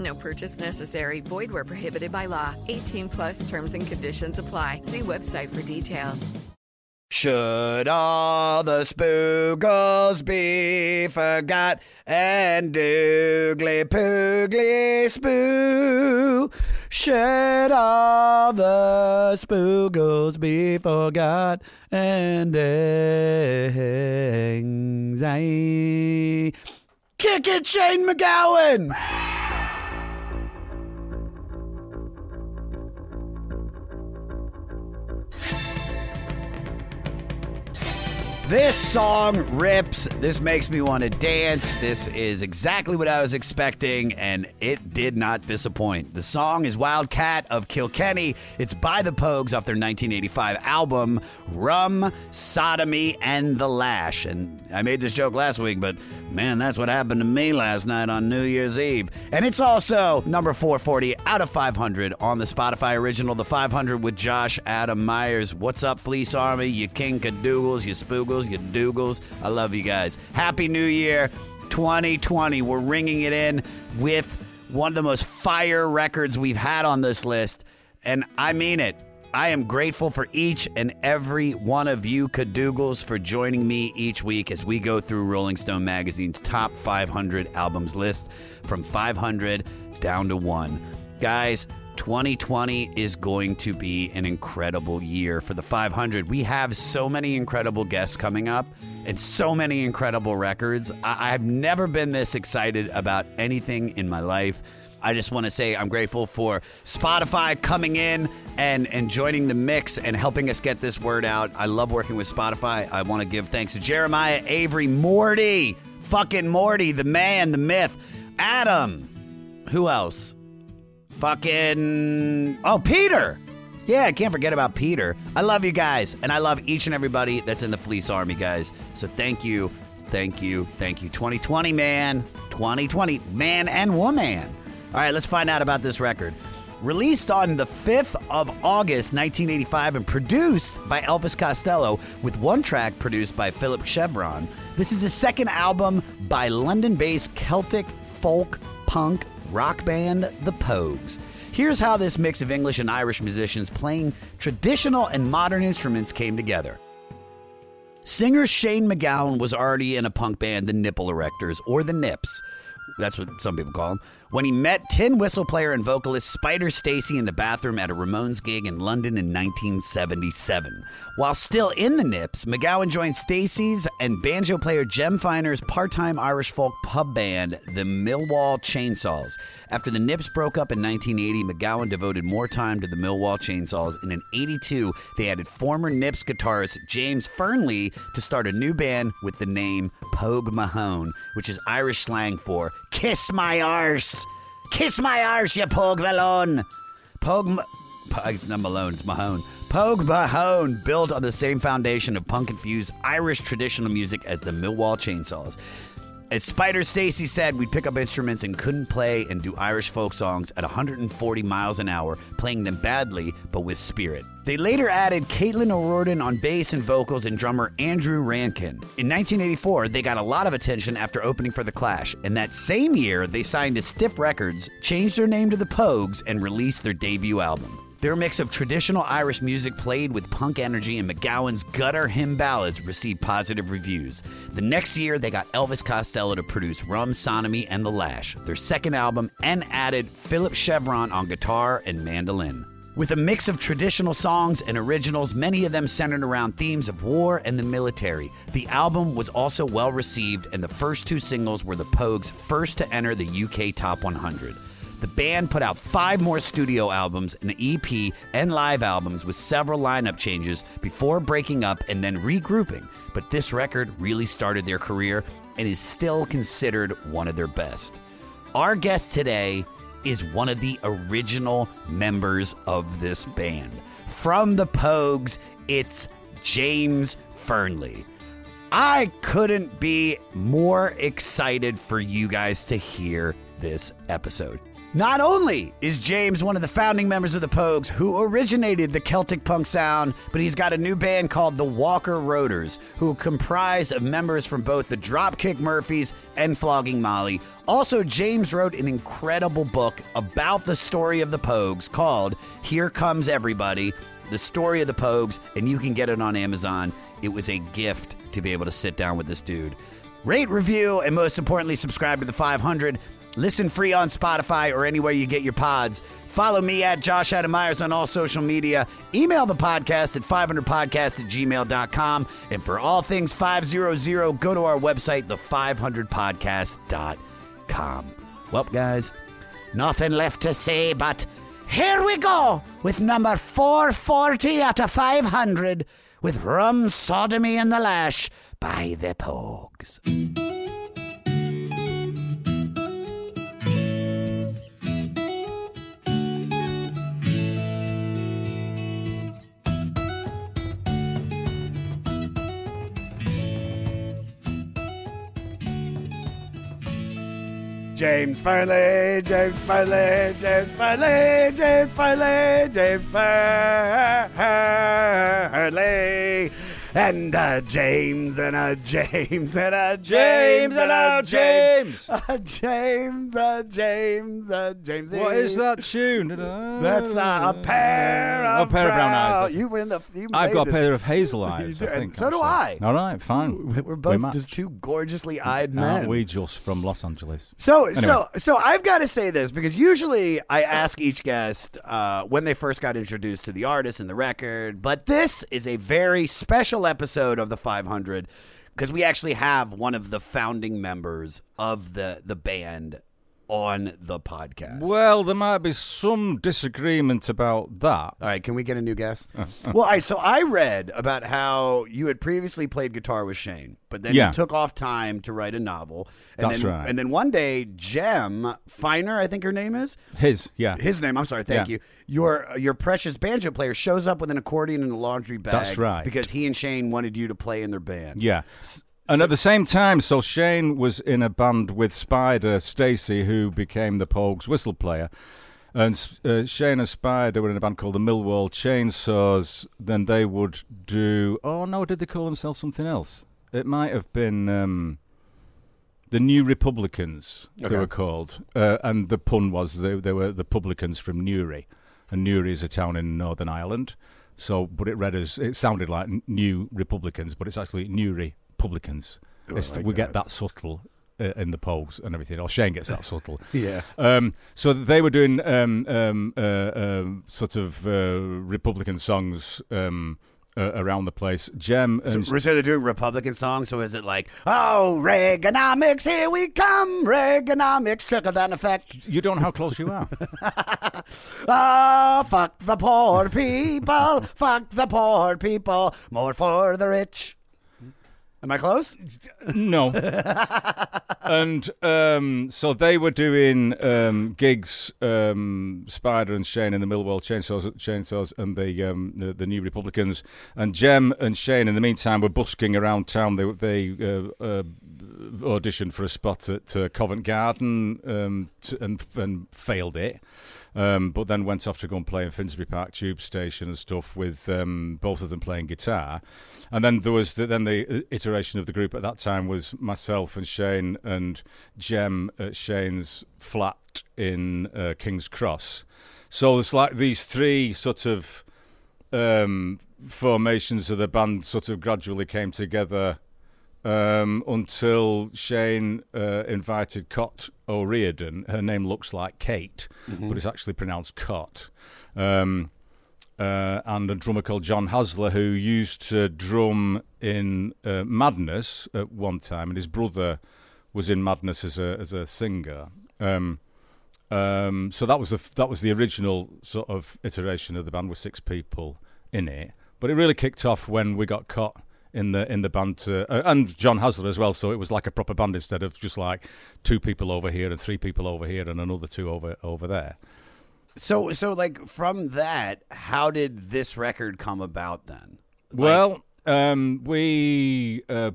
No purchase necessary. Void where prohibited by law. 18 plus terms and conditions apply. See website for details. Should all the spoogles be forgot and doogly poogly spoo? Should all the spoogles be forgot and anxiety? Kick it, Shane MacGowan! This song rips. This makes me want to dance. This is exactly what I was expecting, and it did not disappoint. The song is Wildcat of Kilkenny. It's by the Pogues off their 1985 album, Rum, Sodomy, and the Lash. And I made this joke last week, but man, that's what happened to me last night on New Year's Eve. And it's also number 440 out of 500 on the Spotify original, The 500 with Josh Adam Myers. What's up, Fleece Army? You king cadoogles, you spoogles, you doogles. I love you guys. Happy New Year 2020. We're ringing it in with one of the most fire records we've had on this list. And I mean it. I am grateful for each and every one of you cadoogles for joining me each week as we go through Rolling Stone Magazine's top 500 albums list from 500 down to one. Guys, 2020 is going to be an incredible year for the 500. We have so many incredible guests coming up and so many incredible records. I- I've never been this excited about anything in my life. I just want to say I'm grateful for Spotify coming in and, and joining the mix and helping us get this word out. I love working with Spotify. I want to give thanks to Jeremiah, Avery, Morty, fucking Morty, the man, the myth, Adam. Who else? Fucking. Oh, Peter. Yeah, I can't forget about Peter. I love you guys, and I love each and everybody that's in the Fleece Army, guys. So thank you, thank you, thank you. 2020, man. 2020, man and woman. All right, let's find out about this record. Released on the 5th of August, 1985, and produced by Elvis Costello, with one track produced by Philip Chevron. This is the second album by London based Celtic folk punk rock band The Pogues. Here's how this mix of English and Irish musicians playing traditional and modern instruments came together. Singer Shane MacGowan was already in a punk band, the Nipple Erectors, or the Nips. That's what some people call them. When he met tin whistle player and vocalist Spider Stacy in the bathroom at a Ramones gig in London in 1977. While still in the Nips, MacGowan joined Stacy's and banjo player Jem Finer's part time Irish folk pub band, the Millwall Chainsaws. After the Nips broke up in 1980, MacGowan devoted more time to the Millwall Chainsaws, and in 82, they added former Nips guitarist James Fearnley to start a new band with the name Pogue Mahone, which is Irish slang for Kiss My Arse. Kiss my arse, you Pogue Malone. Pogue. Ma- P- it's not Malone, it's Mahone. Pogue Mahone, built on the same foundation of punk infused Irish traditional music as the Millwall Chainsaws. As Spider Stacy said, we'd pick up instruments and couldn't play and do Irish folk songs at 140 miles an hour, playing them badly but with spirit. They later added Caitlin O'Riordan on bass and vocals and drummer Andrew Rankin. In 1984, they got a lot of attention after opening for The Clash, and that same year, they signed to Stiff Records, changed their name to The Pogues, and released their debut album. Their mix of traditional Irish music played with punk energy and MacGowan's gutter hymn ballads received positive reviews. The next year, they got Elvis Costello to produce Rum, Sodomy, and The Lash, their second album, and added Philip Chevron on guitar and mandolin. With a mix of traditional songs and originals, many of them centered around themes of war and the military, the album was also well received, and the first two singles were the Pogues' first to enter the UK Top 100. The band put out five more studio albums, an EP, and live albums with several lineup changes before breaking up and then regrouping. But this record really started their career and is still considered one of their best. Our guest today is one of the original members of this band. From the Pogues, it's James Fearnley. I couldn't be more excited for you guys to hear this episode. Not only is James one of the founding members of the Pogues who originated the Celtic punk sound, but he's got a new band called the Walker Roaders, who comprise of members from both the Dropkick Murphys and Flogging Molly. Also, James wrote an incredible book about the story of the Pogues called Here Comes Everybody, the story of the Pogues, and you can get it on Amazon. It was a gift to be able to sit down with this dude. Rate, review, and most importantly, subscribe to the 500. Listen free on Spotify or anywhere you get your pods. Follow me at Josh Adam Myers on all social media. Email the podcast at 500podcast at gmail.com. And for all things 500, go to our website, the500podcast.com. Well, guys, nothing left to say, but here we go with number 440 out of 500 with Rum Sodomy and the Lash by the Pogues. James Farley, James Farley, James Farley, James Farley, James Farley. And a James and a James and a James, and a James. A James, a James, a James. What is that tune? That's uh, a pair of a pair of brown eyes. You win the. You I've got a pair of hazel eyes. I think. so do I. All right, fine. We're both match. just two gorgeously eyed men. Aren't we just from Los Angeles? So, Anyway. so, so I've got to say this because usually I ask each guest uh, when they first got introduced to the artist and the record, but this is a very special episode of the 500 because we actually have one of the founding members of the the band on the podcast. Well, there might be some disagreement about that. All right, can we get a new guest? well, all right. So I read about how you had previously played guitar with Shane, but then Yeah. you took off time to write a novel. And That's then, right. And then one day, Jem Finer, I think her name is, His, yeah. his name. I'm sorry. Thank Yeah. you. Your your precious banjo player shows up with an accordion and a laundry bag. That's right. Because he and Shane wanted you to play in their band. Yeah. And at the same time, so Shane was in a band with Spider Stacy, who became the Pogues whistle player. And uh, Shane and Spider were in a band called the Millwall Chainsaws. Then they would do. Oh, no, did they call themselves something else? It might have been um, the New Republicans, Okay. they were called. Uh, and the pun was they, they were the publicans from Newry. And Newry is a town in Northern Ireland. So, but it read as it sounded like New Republicans, but it's actually Newry Publicans. Oh, It's- like we that. get that subtle uh, in the polls and everything. Or Shane gets that subtle. Yeah. Um, so they were doing um, um, uh, um, sort of uh, Republican songs um, uh, around the place. Jem So, and so they're doing Republican songs. So is it like, oh, Reaganomics, here we come, Reaganomics, trickle down effect. you don't know how close you are. Ah, fuck the poor people, fuck the poor people, more for the rich. Am I close? No. and um, so they were doing um, gigs, um, Spider and Shane in the Millwall Chainsaws, Chainsaws and the, um, the the New Republicans, and Jem and Shane in the meantime were busking around town. They they uh, uh, auditioned for a spot at uh, Covent Garden um, to, and and failed it. Um, but then went off to go and play in Finsbury Park Tube Station and stuff with um, both of them playing guitar. And then there was the, then the iteration of the group at that time was myself and Shane and Jem at Shane's flat in uh, King's Cross. So it's like these three sort of um, formations of the band sort of gradually came together um, until Shane uh, invited Cot O'Riordan. Her name looks like Kate, but it's actually pronounced Cot. Um, uh, and a drummer called John Hasler, who used to drum in uh, Madness at one time, and his brother was in Madness as a as a singer. Um, um, so that was the that was the original sort of iteration of the band with six people in it. But it really kicked off when we got caught in the in the band to, uh, and John Hasler as well. So it was like a proper band instead of just like two people over here and three people over here and another two over over there. So, so like from that, how did this record come about then? Like- well, um, we. Uh,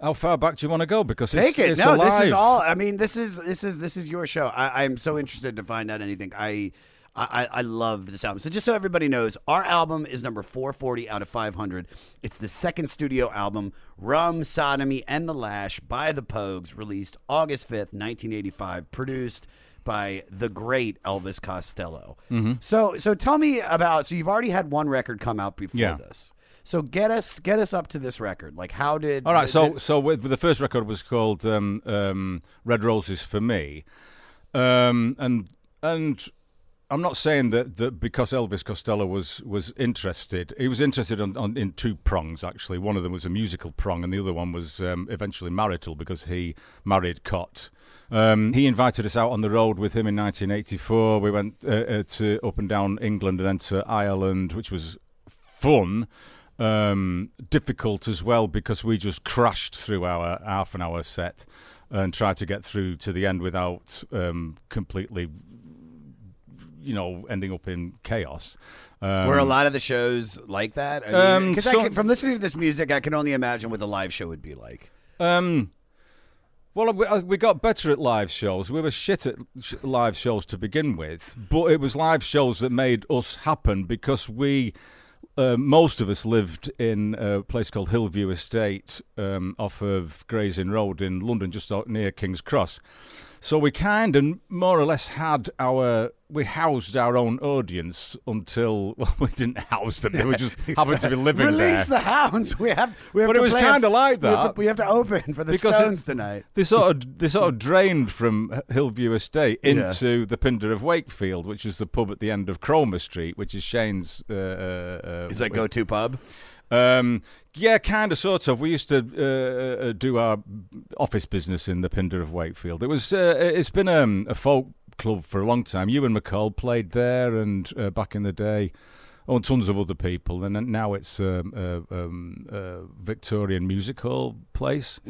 how far back do you want to go? Because Take it. it's no, alive. this is all. I mean, this is this is this is your show. I, I'm so interested to find out anything. I. I, I loved this album. So just so everybody knows, our album is number 440 out of 500. It's the second studio album, Rum, Sodomy, and the Lash by the Pogues, released August 5th, 1985, produced by the great Elvis Costello. Mm-hmm. So so tell me about so you've already had one record come out before Yeah. this. So get us get us up to this record. Like how did All right, so did- so with, the first record was called um, um, Red Roses for Me, um, and and I'm not saying that, that because Elvis Costello was was interested. He was interested on, on, in two prongs actually. One of them was a musical prong, and the other one was um, eventually marital because he married Cott. Um, he invited us out on the road with him in 1984. We went uh, uh, to up and down England and then to Ireland, which was fun, um, difficult as well because we just crashed through our half an hour set and tried to get through to the end without um, completely, you know, ending up in chaos. Um, Were a lot of the shows like that? Um, Because some- from listening to this music, I can only imagine what the live show would be like. Um, well, we, uh, we got better at live shows. We were shit at sh- live shows to begin with, but it was live shows that made us happen because we, uh, most of us lived in a place called Hillview Estate um, off of Gray's Inn Road in London, just out near King's Cross. So we kind of more or less had our we housed our own audience until well we didn't house them they were just happened to be living Release there. Release the hounds. We have. We have But to it was kinda like we have to- that. We have to, open for the Because it- Stones tonight. They sort of they sort of drained from Hillview Estate Yeah. into the Pinder of Wakefield, which is the pub at the end of Cromer Street, which is Shane's. Uh, uh, uh, Is that go-to pub? Um, yeah, kind of, sort of. We used to uh, uh, do our office business in the Pinder of Wakefield. It was. Uh, it's been um, a folk club for a long time. Ewan MacColl played there, and uh, back in the day, oh, and tons of other people. And now it's um, a, um, a Victorian music hall place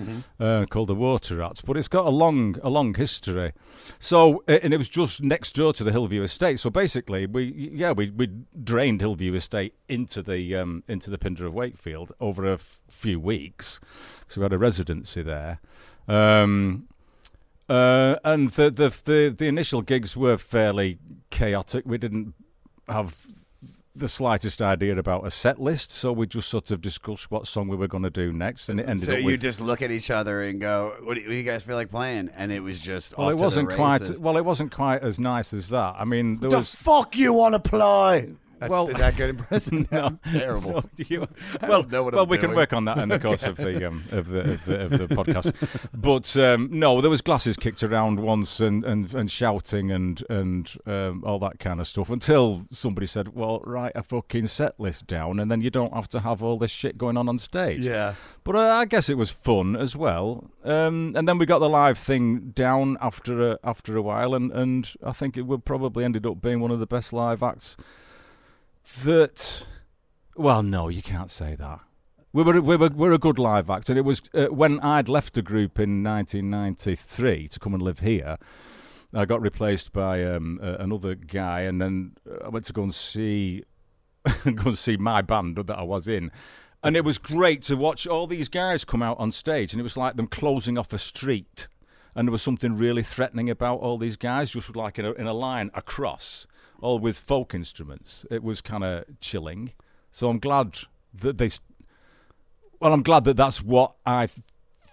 uh, called the Water Rats. But it's got a long, a long history. So, uh, and it was just next door to the Hillview Estate. So basically, we yeah we we drained Hillview Estate into the um, into the Pinder of Wakefield over a f- few weeks. So we had a residency there. Um, uh, and the, the the the initial gigs were fairly chaotic. We didn't have the slightest idea about a set list, so we just sort of discussed what song we were going to do next, and it ended up. So up you with. just look at each other and go, "What do you, what do you guys feel like playing?" And it was just. well, it wasn't quite. Well, it wasn't quite as nice as that. I mean, there the was. fuck you want to play? That's, Well- is that good impression? No, terrible. no, you- well, don't know what well, I'm we can work on that in the course of the um, of the of the, of the podcast. But um, no, there was glasses kicked around once and and, and shouting and and um, all that kind of stuff until somebody said, "Well, write a fucking set list down, and then you don't have to have all this shit going on on stage." Yeah. But uh, I guess it was fun as well. Um, and then we got the live thing down after a, after a while, and, and I think it would probably ended up being one of the best live acts that. Well, no, you can't say that. We were we were we're a good live act, and it was uh, when I'd left the group in 1993 to come and live here. I got replaced by um, uh, another guy, and then I went to go and see go and see my band that I was in. And it was great to watch all these guys come out on stage, and it was like them closing off a street. And there was something really threatening about all these guys, just like in a, in a line across, all with folk instruments. It was kind of chilling. So I'm glad that they. Well, I'm glad that that's what I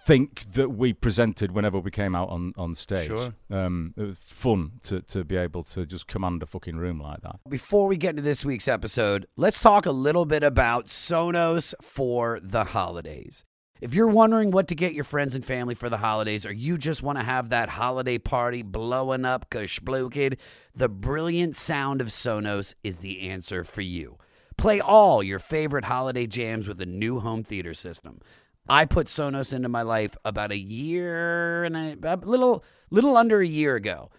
think that we presented whenever we came out on, on stage. Sure. Um, it was fun to, to be able to just command a fucking room like that. Before we get into this week's episode, let's talk a little bit about Sonos for the holidays. If you're wondering what to get your friends and family for the holidays, or you just want to have that holiday party blowing up kashblukid, the brilliant sound of Sonos is the answer for you. Play all your favorite holiday jams with a new home theater system. I put Sonos into my life about a year and a, a little little under a year ago,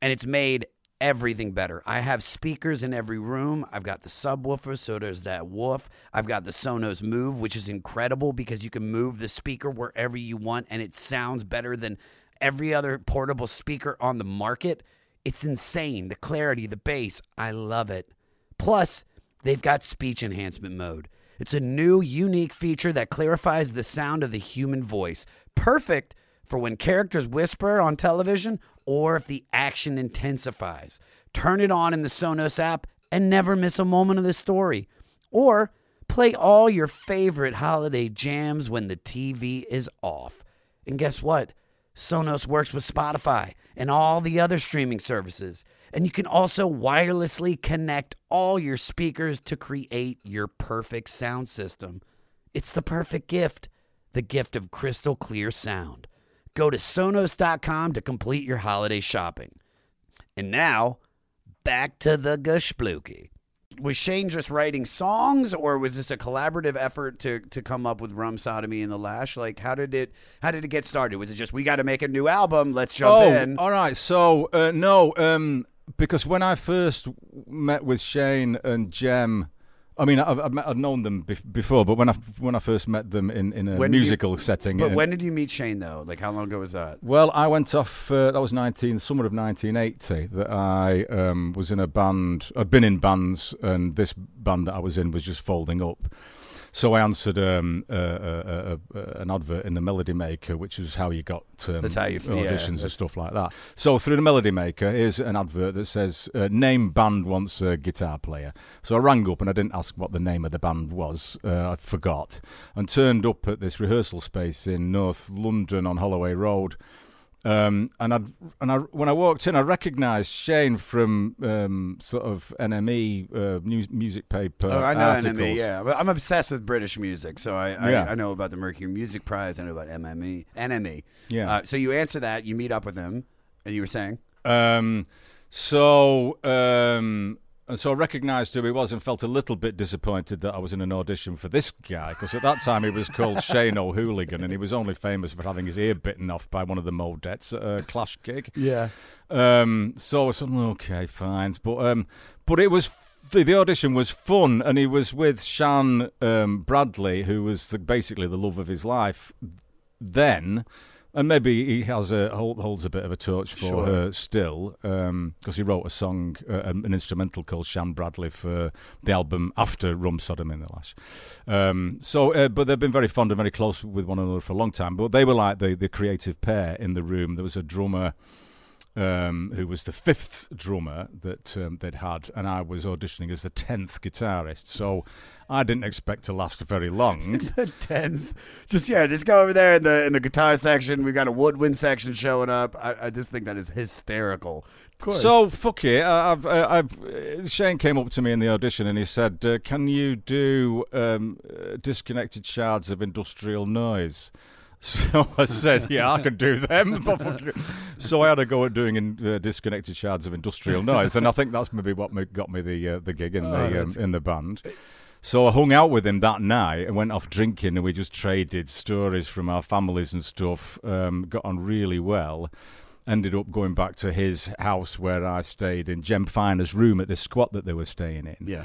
and it's made everything better. I have speakers in every room. I've got the subwoofer, so there's that woof. I've got the Sonos Move, which is incredible because you can move the speaker wherever you want and it sounds better than every other portable speaker on the market. It's insane. The clarity, the bass, I love it. Plus, they've got speech enhancement mode. It's a new, unique feature that clarifies the sound of the human voice. Perfect for when characters whisper on television or if the action intensifies. Turn it on in the Sonos app and never miss a moment of the story. Or play all your favorite holiday jams when the TV is off. And guess what? Sonos works with Spotify and all the other streaming services. And you can also wirelessly connect all your speakers to create your perfect sound system. It's the perfect gift, the gift of crystal clear sound. Go to Sonos.com to complete your holiday shopping. And now, back to the Gushblookie. Was Shane just writing songs, or was this a collaborative effort to to come up with Rum Sodomy and the Lash? Like, how did it how did it get started? Was it just we got to make a new album? Let's jump oh, in. all right. So uh, no, um, because when I first met with Shane and Jem, I mean, I've, I've, met, I'd known them bef- before, but when I when I first met them in, in a When did you- musical setting, But uh, when did you meet Shane though? Like, how long ago was that? Well, I went off. Uh, that was nineteen, summer of nineteen eighty. That I um, was in a band. I'd been in bands, and this band that I was in was just folding up. So I answered um, uh, uh, uh, uh, an advert in the Melody Maker, which is how you got um, That's how you- yeah, auditions and stuff like that. So through the Melody Maker, here's an advert that says uh, "Name band wants a guitar player." So I rang up and I didn't ask what the name of the band was. Uh, I forgot, and turned up at this rehearsal space in North London on Holloway Road. Um, and I'd, and I when I walked in, I recognised Shane from um, sort of NME uh, news, music paper Oh, I know articles. NME. Yeah, I'm obsessed with British music, so I I, Yeah. I know about the Mercury Music Prize. I know about MME, NME. Yeah. Uh, so you answer that. You meet up with him, and you were saying, Um, so um, and so I recognised who he was and felt a little bit disappointed that I was in an audition for this guy because at that time he was called Shane O'Hooligan and he was only famous for having his ear bitten off by one of the Modettes at a Clash gig. "Yeah, Um, so I was like, okay, fine, but um, but it was the, the audition was fun, and he was with Shanne um, Bradley, who was the, basically the love of his life then. And maybe he has a holds a bit of a torch for Sure. her still, because he wrote a song, uh, an instrumental called "Shanne Bradley for the album after Rum Sodom in the Lash. Um, so, uh, but they've been very fond and very close with one another for a long time. But they were like the, the creative pair in the room. There was a drummer um, who was the fifth drummer that um, they'd had, and I was auditioning as the tenth guitarist. So I didn't expect to last very long. the tenth. Just yeah, just go over there in the in the guitar section. We've got a woodwind section showing up. I, I just think that is hysterical. So fuck it. I- I've, uh, I've, uh, Shane came up to me in the audition and he said, uh, "Can you do um, uh, disconnected shards of industrial noise?" So I said, "Yeah, I can do them." so I had a go at doing in, uh, disconnected shards of industrial noise, and I think that's maybe what got me the uh, the gig in Oh, the um, in the band. So I hung out with him that night and went off drinking, and we just traded stories from our families and stuff. Um, got on really well. Ended up going back to his house where I stayed in Jem Finer's room at the squat that they were staying in. yeah.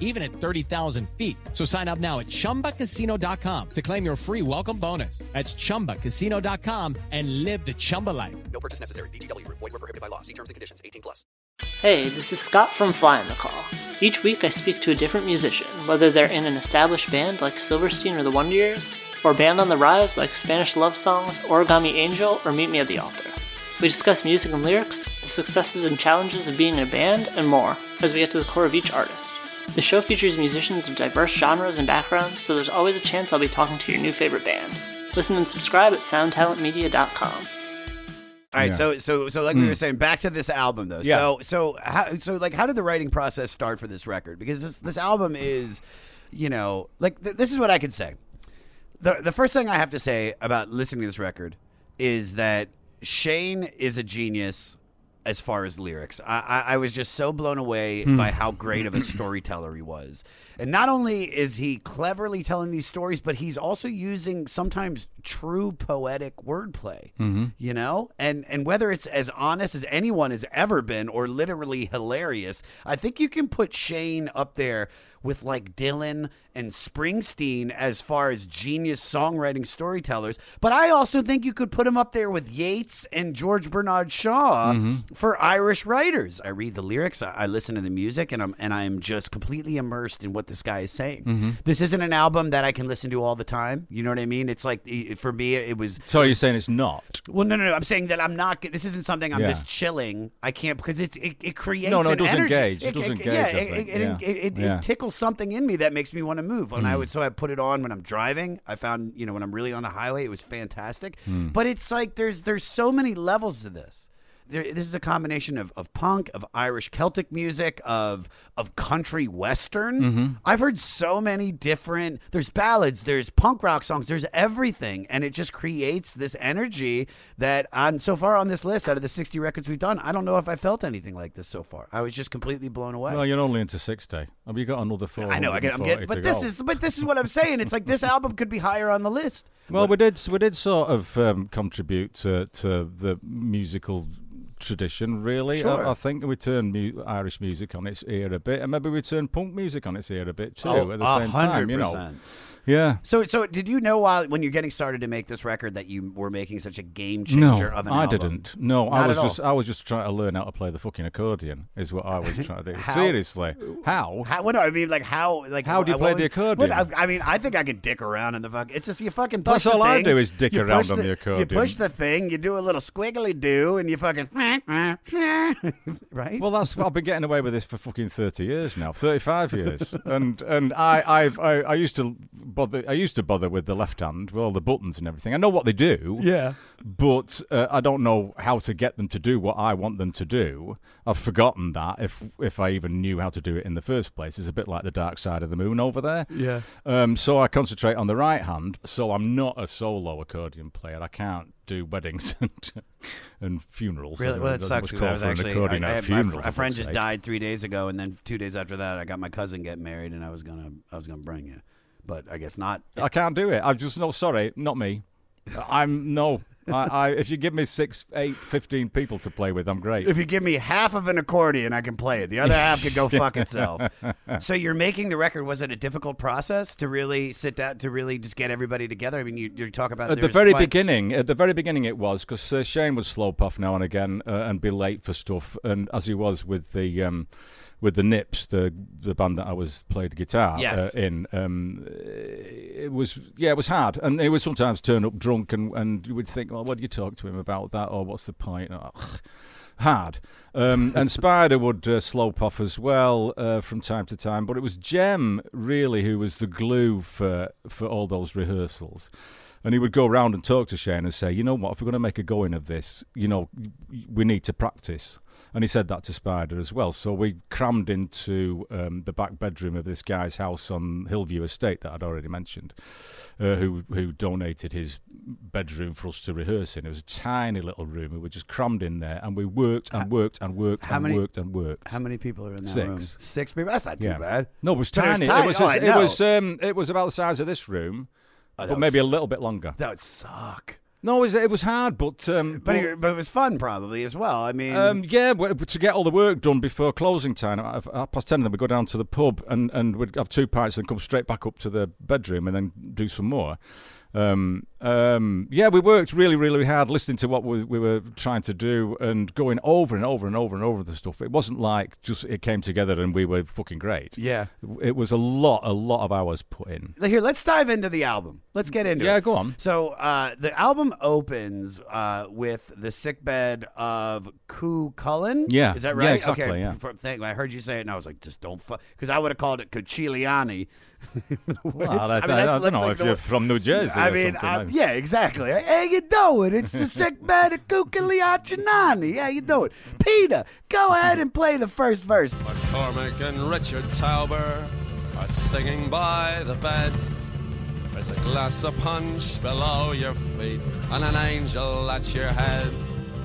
even at 30,000 feet. So sign up now at ChumbaCasino.com to claim your free welcome bonus. That's ChumbaCasino.com and live the Chumba life. No purchase necessary. VGW Group. Void were prohibited by law. See terms and conditions. 18 plus. Hey, this is Scott from Fly on the Call. Each week I speak to a different musician, whether they're in an established band like Silverstein or the Wonder Years, or a band on the rise like Spanish Love Songs, Origami Angel, or Meet Me at the Altar. We discuss music and lyrics, the successes and challenges of being in a band, and more, as we get to the core of each artist. The show features musicians of diverse genres and backgrounds, so there's always a chance I'll be talking to your new favorite band. Listen and subscribe at soundtalentmedia.com. All right, Yeah. so so so like we hmm. were saying, back to this album though. Yeah. So so how so like how did the writing process start for this record? Because this this album is, you know, like th- this is what I could say. The the first thing I have to say about listening to this record is that Shane is a genius as far as lyrics. I, I, I was just so blown away hmm. by how great of a storyteller he was. And not only is he cleverly telling these stories, but he's also using sometimes true poetic wordplay. Mm-hmm. You know? And and whether it's as honest as anyone has ever been or literally hilarious, I think you can put Shane up there with like Dylan and Springsteen as far as genius songwriting storytellers. But I also think you could put him up there with Yeats and George Bernard Shaw mm-hmm. for Irish writers. I read the lyrics, I, I listen to the music, and I'm and I'm just completely immersed in what this guy is saying. Mm-hmm. This isn't an album that I can listen to all the time. You know what I mean? It's like for me, it was. So you're saying it's not? Well, no, no, no. I'm saying that I'm not. This isn't something I'm Yeah. just chilling. I can't because it's it, it creates. No, no, it does energy. engage. It does engage, Yeah, I it, it, it, it, Yeah. it tickles something in me that makes me want to move. And Mm. I would so I put it on when I'm driving. I found you know when I'm really on the highway, it was fantastic. Mm. But it's like there's there's so many levels to this. There, this is a combination of, of punk, of Irish Celtic music, of of country western. Mm-hmm. I've heard so many different. There's ballads, there's punk rock songs, there's everything, and it just creates this energy that on so far on this list, out of the 60 records we've done, I don't know if I felt anything like this so far. I was just completely blown away. Well, you're only into sixty. i've you got another four? I know, I get, I'm getting, but this is, but this is what I'm saying. It's like this album could be higher on the list. Well, we did we did sort of um, contribute to to the musical tradition, really. Sure. I, I think we turned mu- Irish music on its ear a bit, and maybe we turned punk music on its ear a bit too Oh, at the same time. You know, 100%. Yeah. So, so did you know while when you're getting started to make this record that you were making such a game No, changer of an I album? didn't. No, Not I was just I was just trying to learn how to play the fucking accordion. Is what I was trying to do. How- Seriously, how? How? What do I mean? Like how? Like How do you what play the accordion? what- I, I mean, I think I could dick around in the fuck. It's just you fucking. Push That's the all I do is dick around push on the accordion. You push the thing, you do a little squiggly do, and you fucking right. Well, that's I've been getting away with this for fucking thirty years now, thirty-five years, and and I I've, I I used to bother I used to bother with the left hand with all the buttons and everything. I know what they do, yeah. but uh, I don't know how to get them to do what I want them to do. I've forgotten that if if I even knew how to do it in the first place. It's a bit like the dark side of the moon over there. Yeah. Um, so I concentrate on the right hand. So I'm not a solo accordion player. I can't do weddings and and funerals. Really? Well, don't it sucks because I was actually. accordion I, at I a my a friend just sake. died three days ago, and then two days after that, I got my cousin get married, and I was gonna I was gonna bring you, but I guess not. I can't do it. I'm just no sorry, not me. I'm no. I, I if you give me six, eight, fifteen people to play with, I'm great. If you give me half of an accordion, I can play it. The other half can go fuck itself. So you're making the record. Was it a difficult process to really sit down to really just get everybody together? I mean, you, you talk about At the very like- beginning, at the very beginning, it was because uh, Shane would slow off now and again uh, and be late for stuff, and as he was with the um, with the Nips, the the band that I was played guitar Yes. uh, in, um, it was yeah, it was hard, and he would sometimes turn up drunk, and and you would think, well, what do you talk to him about that, or what's the point? Oh, hard. Um, and Spider would uh, slope off as well uh, from time to time, but it was Jem really who was the glue for for all those rehearsals. And he would go around and talk to Shane and say, you know what, if we're going to make a going of this, you know, we need to practice. And he said that to Spider as well. So we crammed into um, the back bedroom of this guy's house on Hillview Estate that I'd already mentioned, uh, who who donated his bedroom for us to rehearse in. It was a tiny little room. We were just crammed in there, and we worked and worked and worked how and many- worked and worked. How many people are in that Six. room? Six people. That's not too Yeah. bad. No, it was But it was tiny. tiny. It was, Oh, just- it was um, it was about the size of this room, that but maybe a little bit longer. That would suck. No, it was, it was hard, but um, But it, but it was fun probably as well. I mean, Um, yeah, to get all the work done before closing time, at half past ten, then we go down to the pub and, and we'd have two pints and come straight back up to the bedroom and then do some more. Um, um, yeah, we worked really, really hard listening to what we, we were trying to do and going over and over and over and over the stuff. It wasn't like just it came together and we were fucking great. yeah. It was a lot, a lot of hours put in. Here, let's dive into the album. Let's get into it. Yeah, go on. So uh, the album opens uh, with the sickbed of Cuchulainn. Yeah. is that right? Yeah, exactly, Okay. yeah. For- thank- I heard you say it, and I was like, just don't fuck, because I would have called it Cuciliani. Well, I, I, don't know if you're from New Jersey I or mean, something. yeah, exactly. Hey, you doing? It's the sickbed of Cuciliani. How you doing, Peter? Go ahead and play the first verse. McCormack and Richard Tauber are singing by the bed. There's a glass of punch below your feet and an angel at your head.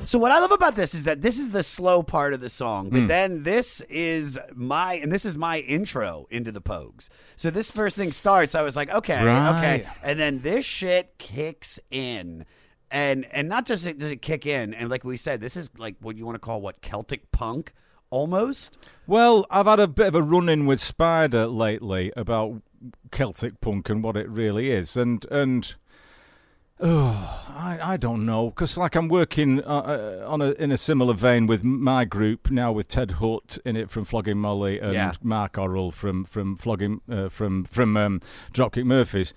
So what I love about this is that this is the slow part of the song, but hmm. then this is my and this is my intro into the Pogues. So this first thing starts, I was like, okay, okay, and then this shit kicks in. And and not just it, does it kick in, and like we said, this is like what you want to call what Celtic punk almost. Well, I've had a bit of a run in with Spider lately about Celtic punk and what it really is, and and oh, I I don't know because like I'm working uh, uh, on a in a similar vein with my group now with Ted Hutt in it from Flogging Molly and Yeah. Marc Orrell from from Flogging uh, from from um, Dropkick Murphys.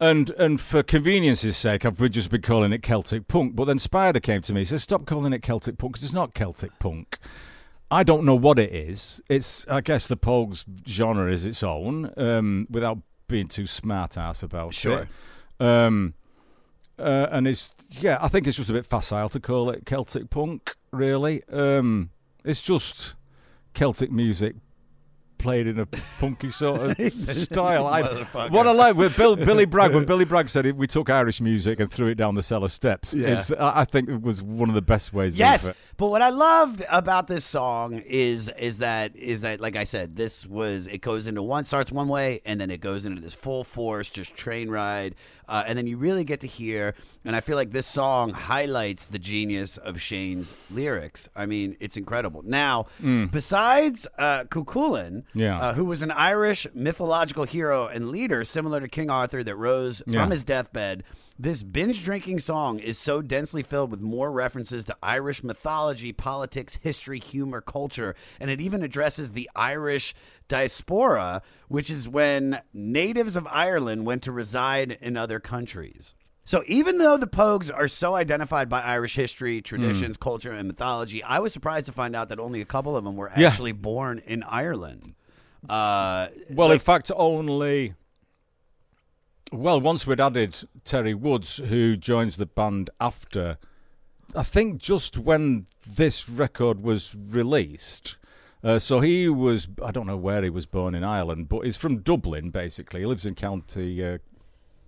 And and for convenience's sake, I've just been calling it Celtic punk. But then Spider came to me and said, "Stop calling it Celtic punk because it's not Celtic punk." I don't know what it is. It's I guess the Pogues genre is its own, um, without being too smart ass about Sure. it. Um, uh, and it's yeah, I think it's just a bit facile to call it Celtic punk. Really, um, it's just Celtic music played in a punky sort of style. I, what I like with Bill, Billy Bragg when Billy Bragg said it, we took Irish music and threw it down the cellar steps. Yeah. is, I think it was one of the best ways. Yes, but what I loved about this song is is that is that like I said, this was it goes into one starts one way and then it goes into this full force just train ride, uh, and then you really get to hear. And I feel like this song highlights the genius of Shane's lyrics. I mean, it's incredible. Now, besides uh, Cuchulainn, Yeah. uh, who was an Irish mythological hero and leader similar to King Arthur that rose Yeah. from his deathbed. This binge drinking song is so densely filled with more references to Irish mythology, politics, history, humor, culture, and it even addresses the Irish diaspora, which is when natives of Ireland went to reside in other countries. So even though the Pogues are so identified by Irish history, traditions, culture, and mythology, I was surprised to find out that only a couple of them were Yeah. actually born in Ireland. Uh, Well, in fact, only. Well, once we'd added Terry Woods, who joins the band after, I think just when this record was released. Uh, so he was, I don't know where he was born in Ireland, but he's from Dublin, basically. He lives in County uh,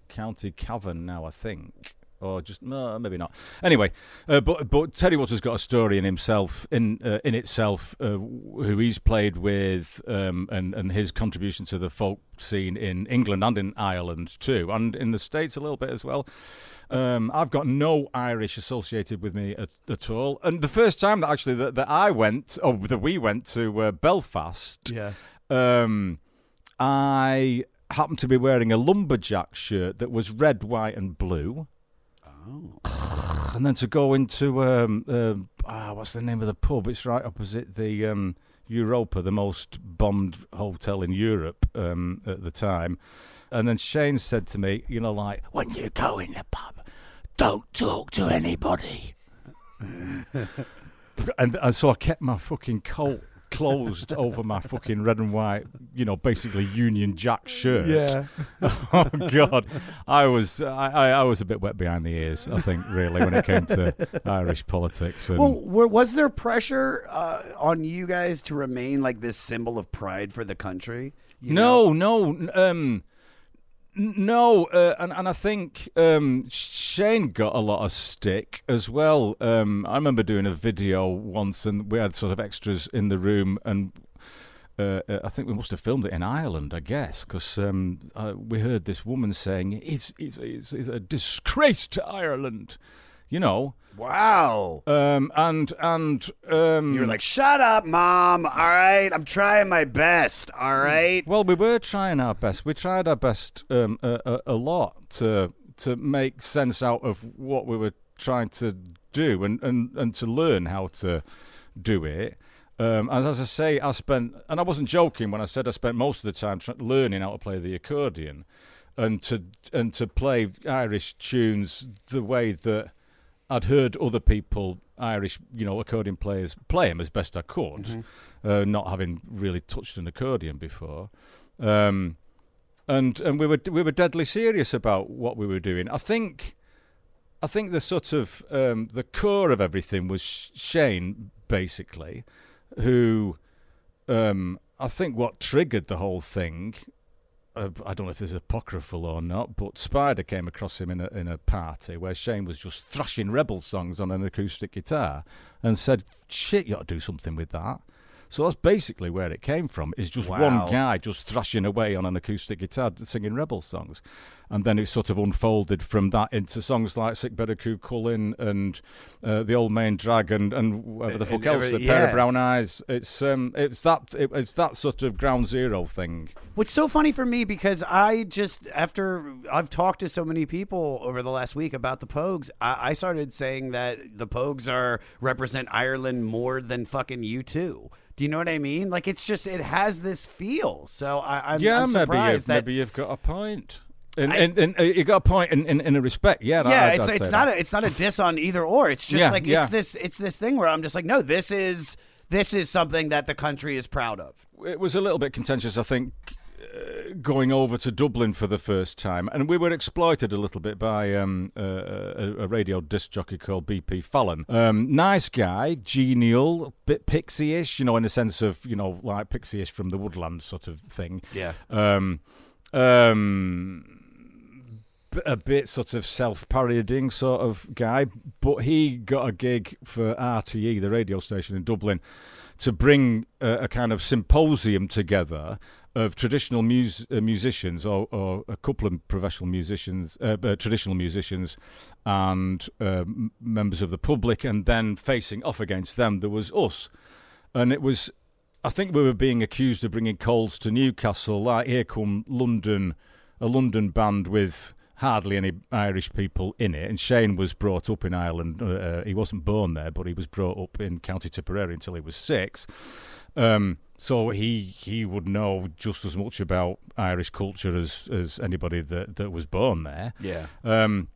County Cavan now, I think, or just no, maybe not. Anyway, uh, but but Teddy Woods has got a story in himself, in uh, in itself, uh, who he's played with, um, and and his contribution to the folk scene in England and in Ireland too, and in the states a little bit as well. Um, I've got no Irish associated with me at, at all, and the first time that actually that, that I went, or that we went to uh, Belfast, yeah. um, I happened to be wearing a lumberjack shirt that was red, white, and blue. Oh. And then to go into um, uh, what's the name of the pub? It's right opposite the um, Europa, the most bombed hotel in Europe um, at the time. And then Shane said to me, you know, like when you go in the pub, don't talk to anybody. and, and so I kept my fucking coat closed over my fucking red and white, you know, basically Union Jack shirt. Yeah. oh God, I was I, I, was a bit wet behind the ears. I think really when it came to Irish politics. And, Well, was there pressure uh, on you guys to remain like this symbol of pride for the country? You know? no, no, um, no, uh, and and I think um, Shane got a lot of stick as well. Um, I remember doing a video once, and we had sort of extras in the room, and uh, uh, I think we must have filmed it in Ireland, I guess, because um, we heard this woman saying, "It's it's it's, it's a disgrace to Ireland," you know. Wow. Um, and and um, You were like, shut up, mom. All right. I'm trying my best. All right. Well, we were trying our best. We tried our best um, a, a, a lot to to make sense out of what we were trying to do and, and, and to learn how to do it. Um, and as I say, I spent, and I wasn't joking when I said I spent most of the time tr- learning how to play the accordion, and to and to play Irish tunes the way that I'd heard other people, Irish, you know, accordion players, play them as best I could, uh, not having really touched an accordion before. Um, and and we were we were deadly serious about what we were doing. I think, I think the sort of um, the core of everything was Shane basically, who um, I think what triggered the whole thing uh, I don't know if this is apocryphal or not, but Spider came across him in a in a party where Shane was just thrashing rebel songs on an acoustic guitar, and said, "Shit, you ought to do something with that." So that's basically where it came from. Is just Wow. one guy just thrashing away on an acoustic guitar, singing rebel songs, and then it sort of unfolded from that into songs like "Sick Better Cuchulainn" and uh, "The Old Main Drag" and and whatever the fuck else, every- "The Pair of Brown Eyes." It's um, it's that it, it's that sort of ground zero thing. What's so funny for me because I just after I've talked to so many people over the last week about the Pogues, I, I started saying that the Pogues are represent Ireland more than fucking U2. Do you know what I mean? Like it's just it has this feel. So I, I'm, yeah, I'm maybe surprised you've, that maybe you've got a point. And, I- and, and uh, you got a point in, in, in a respect. Yeah, yeah, I'd, it's it's not that. a it's not a diss on either or. It's just Yeah, like yeah. it's this it's this thing where I'm just like, no, this is this is something that the country is proud of. it was a little bit contentious, I think, going over to Dublin for the first time, and we were exploited a little bit by um, uh, a, a radio disc jockey called BP Fallon. Um, nice guy, genial, bit pixie-ish, you know, in the sense of you know, like pixie-ish from the woodland sort of thing. Yeah. Um, um, a bit sort of self-parodying sort of guy, but he got a gig for RTE, the radio station in Dublin, to bring a, a kind of symposium together of traditional mus- uh, musicians or, or a couple of professional musicians, uh, uh, traditional musicians, and uh, m- members of the public, and then facing off against them, there was us. And it was, I think we were being accused of bringing coals to Newcastle. Like, here come London, a London band with hardly any Irish people in it. And Shane was brought up in Ireland. Uh, uh, he wasn't born there, but he was brought up in County Tipperary until he was six. Um, so he he would know just as much about Irish culture as, as anybody that, that was born there. Yeah. Um,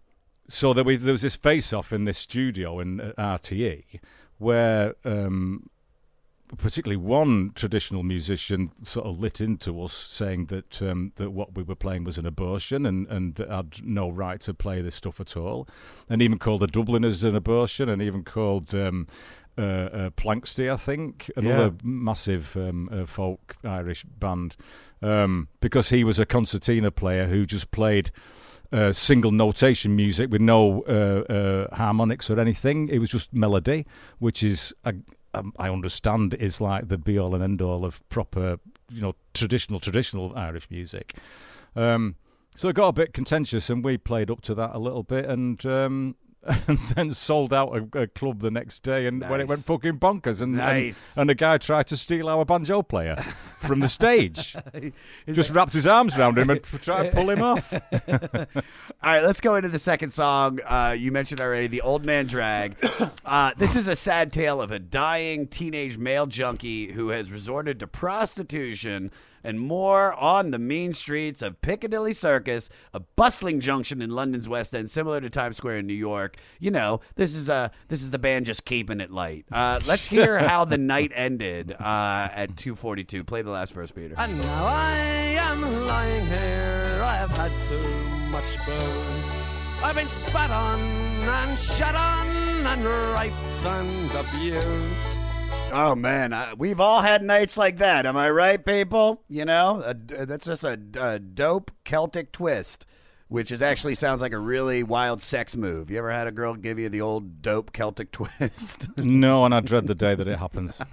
so there was, there was this face-off in this studio in uh, RTE where um, particularly one traditional musician sort of lit into us saying that um, that what we were playing was an abortion and, and that had no right to play this stuff at all, and even called the Dubliners an abortion, and even called um, uh, uh, Planxty, I think, another Yeah. massive um, uh, folk Irish band, um, because he was a concertina player who just played uh, single notation music with no uh, uh, harmonics or anything. It was just melody, which is, I, um, I understand, is like the be all and end all of proper, you know, traditional, traditional Irish music. Um, so it got a bit contentious, and we played up to that a little bit, and um, and then sold out a, a club the next day, and when it went fucking bonkers, and Nice. and, and a guy tried to steal our banjo player from the stage, just wrapped his arms around him and tried to pull him off. All right, let's go into the second song. Uh, you mentioned already the Old Main Drag. Uh, this is a sad tale of a dying teenage male junkie who has resorted to prostitution and more on the mean streets of Piccadilly Circus, a bustling junction in London's West End, similar to Times Square in New York. You know, this is uh, this is the band just keeping it light. Uh, let's hear how the night ended uh, at 2:42. Play the last verse, Peter. And now I am lying here. I have had too much booze. I've been spat on and shat on and raped and abused. Oh man, I, we've all had nights like that. Am I right, people? You know, a, that's just a, a dope Celtic twist, which is actually sounds like a really wild sex move. You ever had a girl give you the old dope Celtic twist? No, and I dread the day that it happens.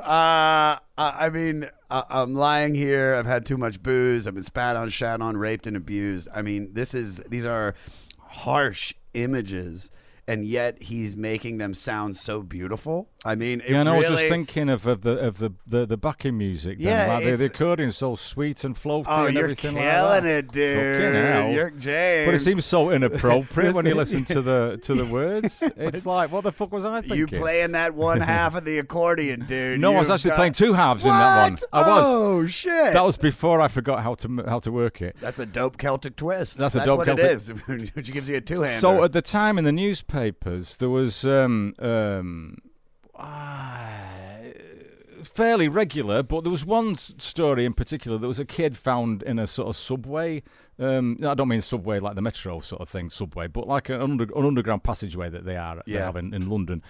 Uh, I I mean, I'm lying here. I've had too much booze. I've been spat on, shat on, raped, and abused. I mean, this is these are harsh images, and yet he's making them sound so beautiful. I mean, it yeah, no, I was just thinking of, of the of the, the, the backing music. Then. Yeah, like the, the accordion's so sweet and floaty Oh, and you're everything killing like that. it, dude. Fucking hell. You're James. But it seems so inappropriate when you Listen- to the to the words. It's like, what the fuck was I thinking? you playing that one half of the accordion, dude. No, I was actually got- playing two halves in that one. I was. Oh shit! That was before I forgot how to how to work it. That's a dope Celtic twist. That's a dope what Celtic- it is. Which gives you a two hander. So at the time in the newspapers, there was um, um, ah, fairly regular, but there was one story in particular. There was a kid found in a sort of subway Um, I don't mean subway like the metro sort of thing, subway, but like an, under, an underground passageway that they are they have in, in London.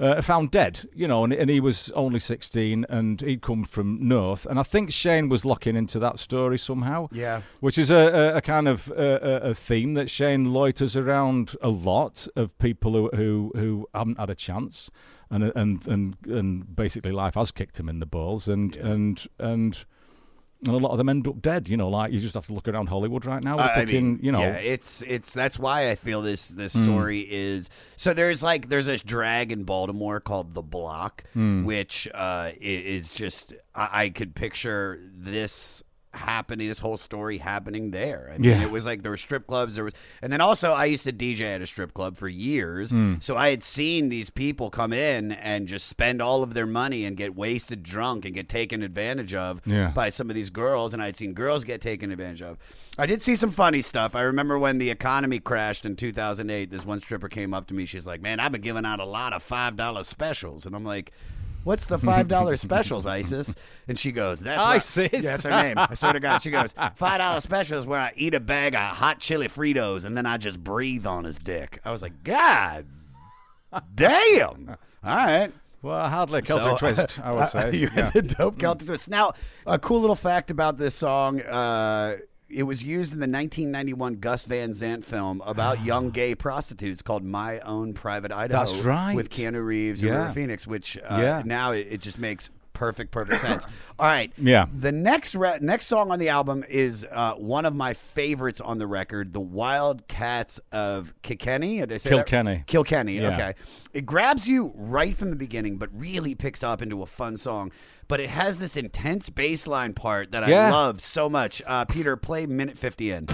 Uh, found dead, you know, and, and he was only 16 and he'd come from North. And I think Shane was locking into that story somehow. Yeah. Which is a, a, a kind of a, a theme that Shane loiters around a lot of people who, who, who haven't had a chance. And, and and and basically life has kicked him in the balls and and and and a lot of them end up dead. You know, like you just have to look around Hollywood right now. I thinking, mean, you know, yeah, it's it's that's why I feel this this Hmm. story is so. There's like there's this drag in Baltimore called the Block, Hmm. which uh, is just I, I could picture this happening, this whole story happening there. I mean, Yeah. it was like there were strip clubs, there was, and then also I used to DJ at a strip club for years, Hmm. so I had seen these people come in and just spend all of their money and get wasted drunk and get taken advantage of Yeah. by some of these girls, and I'd seen girls get taken advantage of. I did see some funny stuff. I remember when the economy crashed in 2008. This one stripper came up to me. She's like, "Man, I've been giving out a lot of five dollar specials," and I'm like. What's the five dollar specials, Isis? And she goes, "That's what- Isis? Yeah, that's her name. I swear to God, she goes, five dollar specials where I eat a bag of hot chili Fritos and then I just breathe on his dick." I was like, "God, damn! All right." well, hardly a Celtic So, twist, I would say. you Yeah. had the dope Celtic twist. Now, a cool little fact about this song. Uh, it was used in the 1991 Gus Van Sant film about young gay prostitutes called My Own Private Idaho. That's right. With Keanu Reeves and Yeah. River Phoenix, which uh, Yeah. now it, it just makes perfect, perfect sense. All right. Yeah. The next re- next song on the album is uh, one of my favorites on the record, "The Wildcats of Kilkenny." Did I say that? Kilkenny. Kilkenny. Yeah. Okay. It grabs you right from the beginning, but really picks up into a fun song. But it has this intense bass line part that I Yeah. love so much. Uh, Peter, play minute 50 in.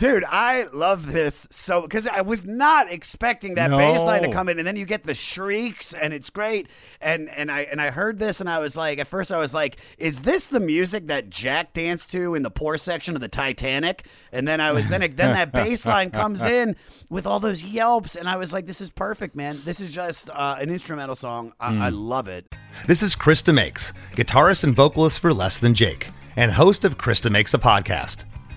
Dude, I love this so because I was not expecting that No. bass line to come in, and then you get the shrieks, and it's great. And and I and I heard this, and I was like, at first I was like, is this the music that Jack danced to in the poor section of the Titanic? And then I was then then that bass line comes in with all those yelps, and I was like, this is perfect, man. This is just uh, an instrumental song. I, I love it. This is Chris DeMakes, guitarist and vocalist for Less Than Jake, and host of Chris DeMakes a Podcast,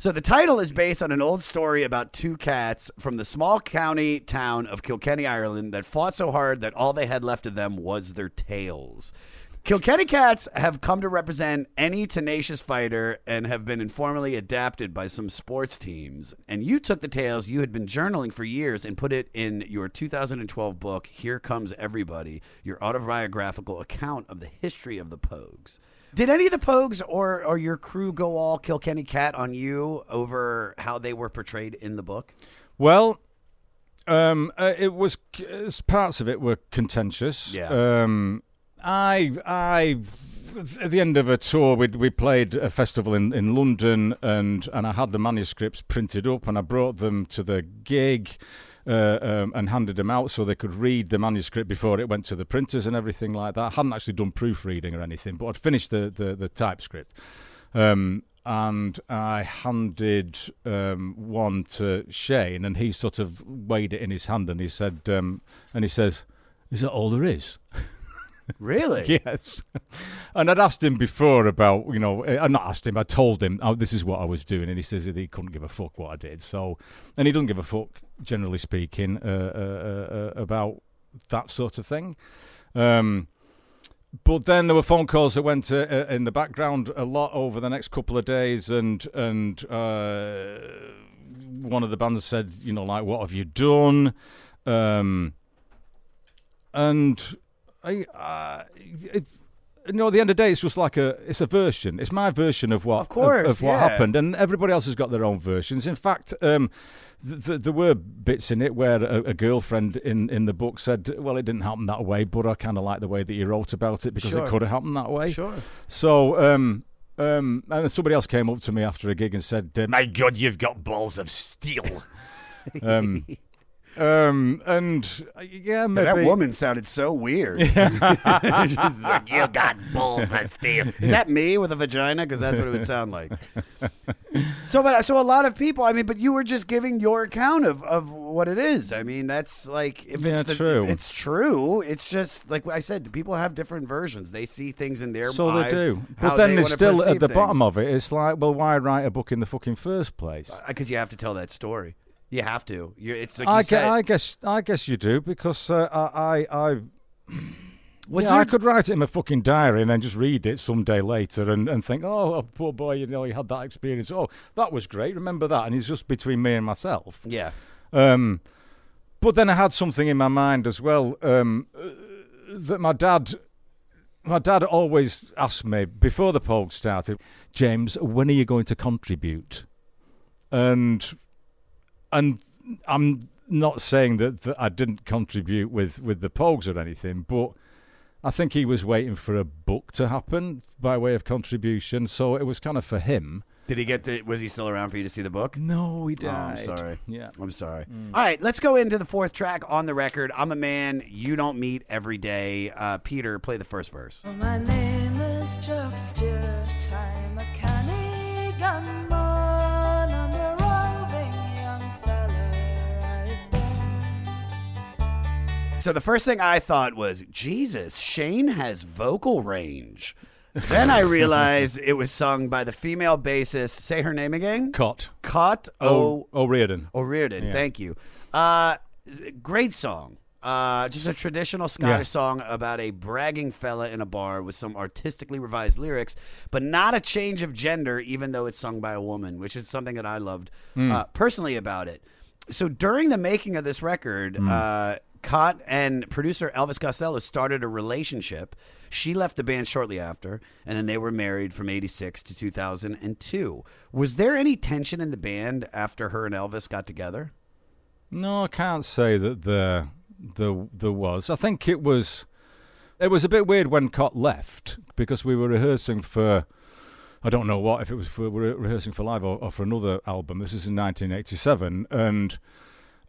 So the title is based on an old story about two cats from the small county town of Kilkenny, Ireland, that fought so hard that all they had left of them was their tails. Kilkenny Cats have come to represent any tenacious fighter and have been informally adapted by some sports teams. And you took the tales you had been journaling for years and put it in your 2012 book, Here Comes Everybody, your autobiographical account of the history of the Pogues. Did any of the Pogues or, or your crew go all Kilkenny Cat on you over how they were portrayed in the book? Well, um, uh, it was c- parts of it were contentious. Yeah. Um, I, I, at the end of a tour, we we played a festival in, in London, and and I had the manuscripts printed up, and I brought them to the gig. Uh, um, and handed them out so they could read the manuscript before it went to the printers and everything like that. I hadn't actually done proofreading or anything, but I'd finished the, the, the typescript. Um, and I handed um, one to Shane, and he sort of weighed it in his hand, and he said, um, and he says, "Is that all there is?" Really? yes. And I'd asked him before about, you know, I'd not asked him, I told him, oh, this is what I was doing, and he says that he couldn't give a fuck what I did. So, and he doesn't give a fuck, generally speaking, uh, uh, uh, about that sort of thing. Um, but then there were phone calls that went uh, uh, in the background a lot over the next couple of days, and and uh, one of the bands said, you know, like, what have you done? Um, and I, uh, it, you know, at the end of the day, it's just like a, it's a version. It's my version of what, Of course, of, what yeah. happened, and everybody else has got their own versions. In fact, um, th- th- there were bits in it where a, a girlfriend in, in the book said, "Well, it didn't happen that way, but I kind of like the way that you wrote about it because Sure. it could have happened that way." Sure. So, um, um, and then somebody else came up to me after a gig and said, "My God, you've got balls of steel." um, um, and uh, yeah, maybe that woman sounded so weird. She's like, "You got balls steel." Is that me with a vagina? Because that's what it would sound like. So, but so a lot of people. I mean, but you were just giving your account of, of what it is. I mean, that's like if Yeah, it's the, true. It's true. It's just like I said. People have different versions. They see things in their So eyes. they do. But then they still at the things. bottom of it, it's like, well, why write a book in the fucking first place? because you have to tell that story. You have to. You're, it's like I, you gue- I guess I guess you do because uh, I I, I Was yeah, there- I could write it in my fucking diary and then just read it some day later and, and think, oh, poor boy, you know, he had that experience. Oh, that was great. Remember that? And it's just between me and myself. Yeah. Um, but then I had something in my mind as well um, uh, that my dad. My dad always asked me before the Pogue started, James, when are you going to contribute? And and I'm not saying that, that I didn't contribute with, with the Pogues or anything, but I think he was waiting for a book to happen by way of contribution. So it was kind of for him. Did he get the? Was he still around for you to see the book? No, he Oh, I'm died. sorry. Yeah. I'm sorry. All right, let's go into the fourth track on the record. I'm a man you don't meet every day. Uh, Peter, play the first verse. My So the first thing I thought was, Jesus, Shane has vocal range. then I realized it was sung by the female bassist. Say her name again. Cait. Cait O-. O'Riordan. O'Riordan. Yeah. Thank you. Uh, great song. Uh, just a traditional Scottish Yeah. song about a bragging fella in a bar with some artistically revised lyrics, but not a change of gender, even though it's sung by a woman, which is something that I loved Hmm. uh, personally about it. So during the making of this record, Hmm. Cait and producer Elvis Costello started a relationship. She left the band shortly after, and then they were married from 86 to 2002. Was there any tension in the band after her and Elvis got together? No, I can't say that there there there was. I think it was it was a bit weird when Cait left because we were rehearsing for I don't know what if it was for we were rehearsing for live or, or for another album. This is in 1987, and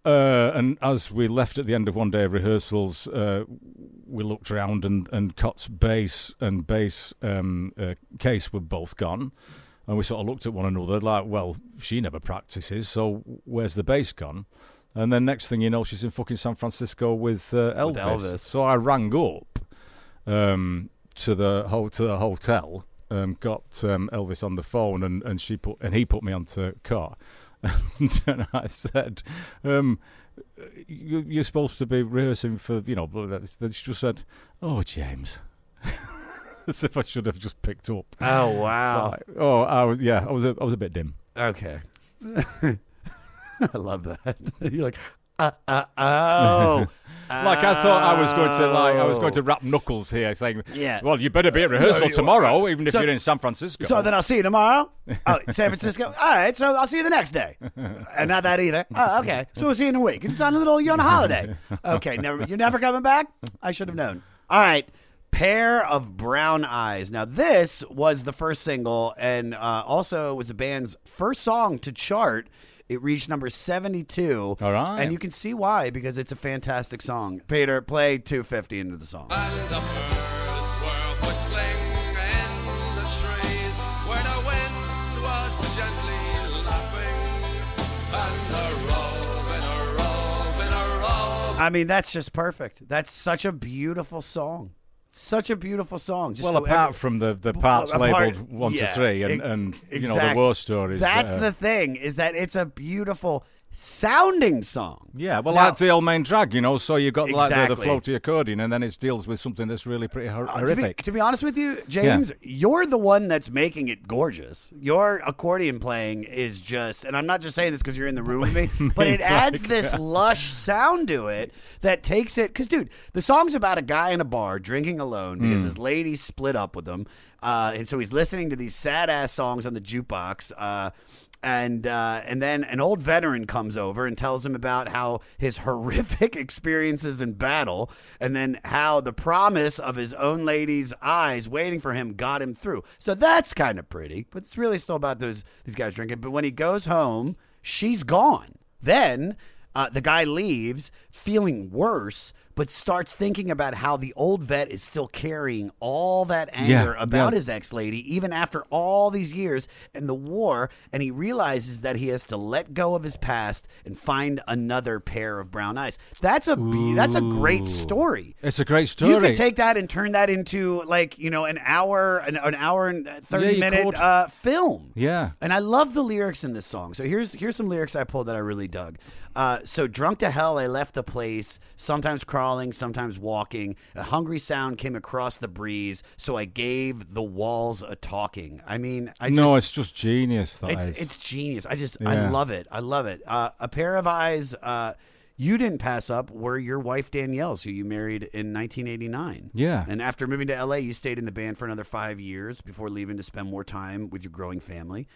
uh, and as we left at the end of one day of rehearsals, uh, we looked around and and Cait's bass and bass um, uh, case were both gone. And we sort of looked at one another like, well, she never practices, so where's the bass gone? And then next thing you know, she's in fucking San Francisco with, uh, Elvis. With Elvis. So I rang up um, to the ho- to the hotel, um, got um, Elvis on the phone, and, and she put and he put me onto car, and I said, um, you, "You're supposed to be rehearsing for you know." blah, blah, blah." Then she just said, "Oh, James." As if I should have just picked up. Oh, wow. Oh, I was yeah, I was a, I was a bit dim. Okay. I love that. You're like, uh, uh, oh. Like I thought I was going to like I was going to Oh. wrap knuckles here, saying, Yeah. well, you better be at rehearsal No, you- tomorrow, even if So- you're in San Francisco." So then I'll see you tomorrow. Oh, San Francisco. All right, so I'll see you the next day. And not that either. Oh, okay. So we'll see you in a week. You're just on a little. You're on a holiday. Okay. Never. You're never coming back. I should have known. All right. Pair of Brown Eyes. Now this was the first single, and uh, also was the band's first song to chart. It reached number 72. All right. And you can see why, because it's a fantastic song. Peter, play 250 into the song. And the birds were whistling in the trees where the wind was gently laughing. And a roving, a roving, a roving. I mean, that's just perfect. That's such a beautiful song. Such a beautiful song. Just well, apart from the, the parts apart- labelled one yeah, to three and, e- and you know the war stories. That's that are- the thing is that it's a beautiful sounding song. yeah. Well, Now- that's the old main drag, you know. So you've got like the, the floaty accordion, and then it deals with something that's really pretty hor- Uh, to, be, horrific. to be honest with you, James, you're the one that's making it gorgeous. Your accordion playing is just, and I'm not just saying this because you're in the room with me, but it adds this lush sound to it that takes it. Because, dude, the song's about a guy in a bar drinking alone because Mm. his lady split up with him. Uh, and so he's listening to these sad ass songs on the jukebox. Uh, and uh, and then an old veteran comes over and tells him about how his horrific experiences in battle, and then how the promise of his own lady's eyes waiting for him got him through. So that's kind of pretty, but it's really still about those these guys drinking. But when he goes home, she's gone. Then uh, the guy leaves feeling worse, but starts thinking about how the old vet is still carrying all that anger Yeah, about yeah. his ex lady, even after all these years and the war. And he realizes that he has to let go of his past and find another pair of brown eyes. That's a be- that's a great story. It's a great story. You could take that and turn that into like you know an hour an, an hour and thirty you minute uh, film. Yeah. And I love the lyrics in this song. So here's here's some lyrics I pulled that I really dug. Uh, so drunk to hell, I left the place. Sometimes crawling, sometimes walking. A hungry sound came across the breeze, so I gave the walls a talking. I mean, I no, just, it's just genius. That it's it's genius. I just I love it. I love it. Uh, a pair of eyes. Uh, you didn't pass up were your wife Danielle's, who you married in 1989. Yeah. And after moving to LA, you stayed in the band for another five years before leaving to spend more time with your growing family.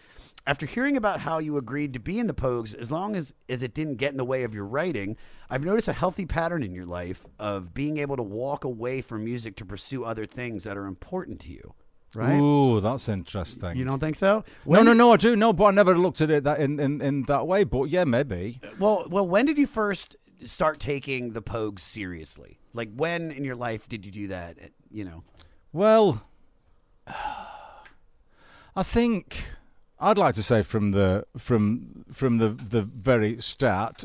After hearing about how you agreed to be in the Pogues, as long as, as it didn't get in the way of your writing, I've noticed a healthy pattern in your life of being able to walk away from music to pursue other things that are important to you. Right? Ooh, that's interesting. You don't think so? no, When no, did- no, I do. No, but I never looked at it that in, in, in that way. But yeah, maybe. Well, well, when did you first start taking the Pogues seriously? Like when in your life did you do that? You know. Well, I think I'd like to say from the from from the the very start,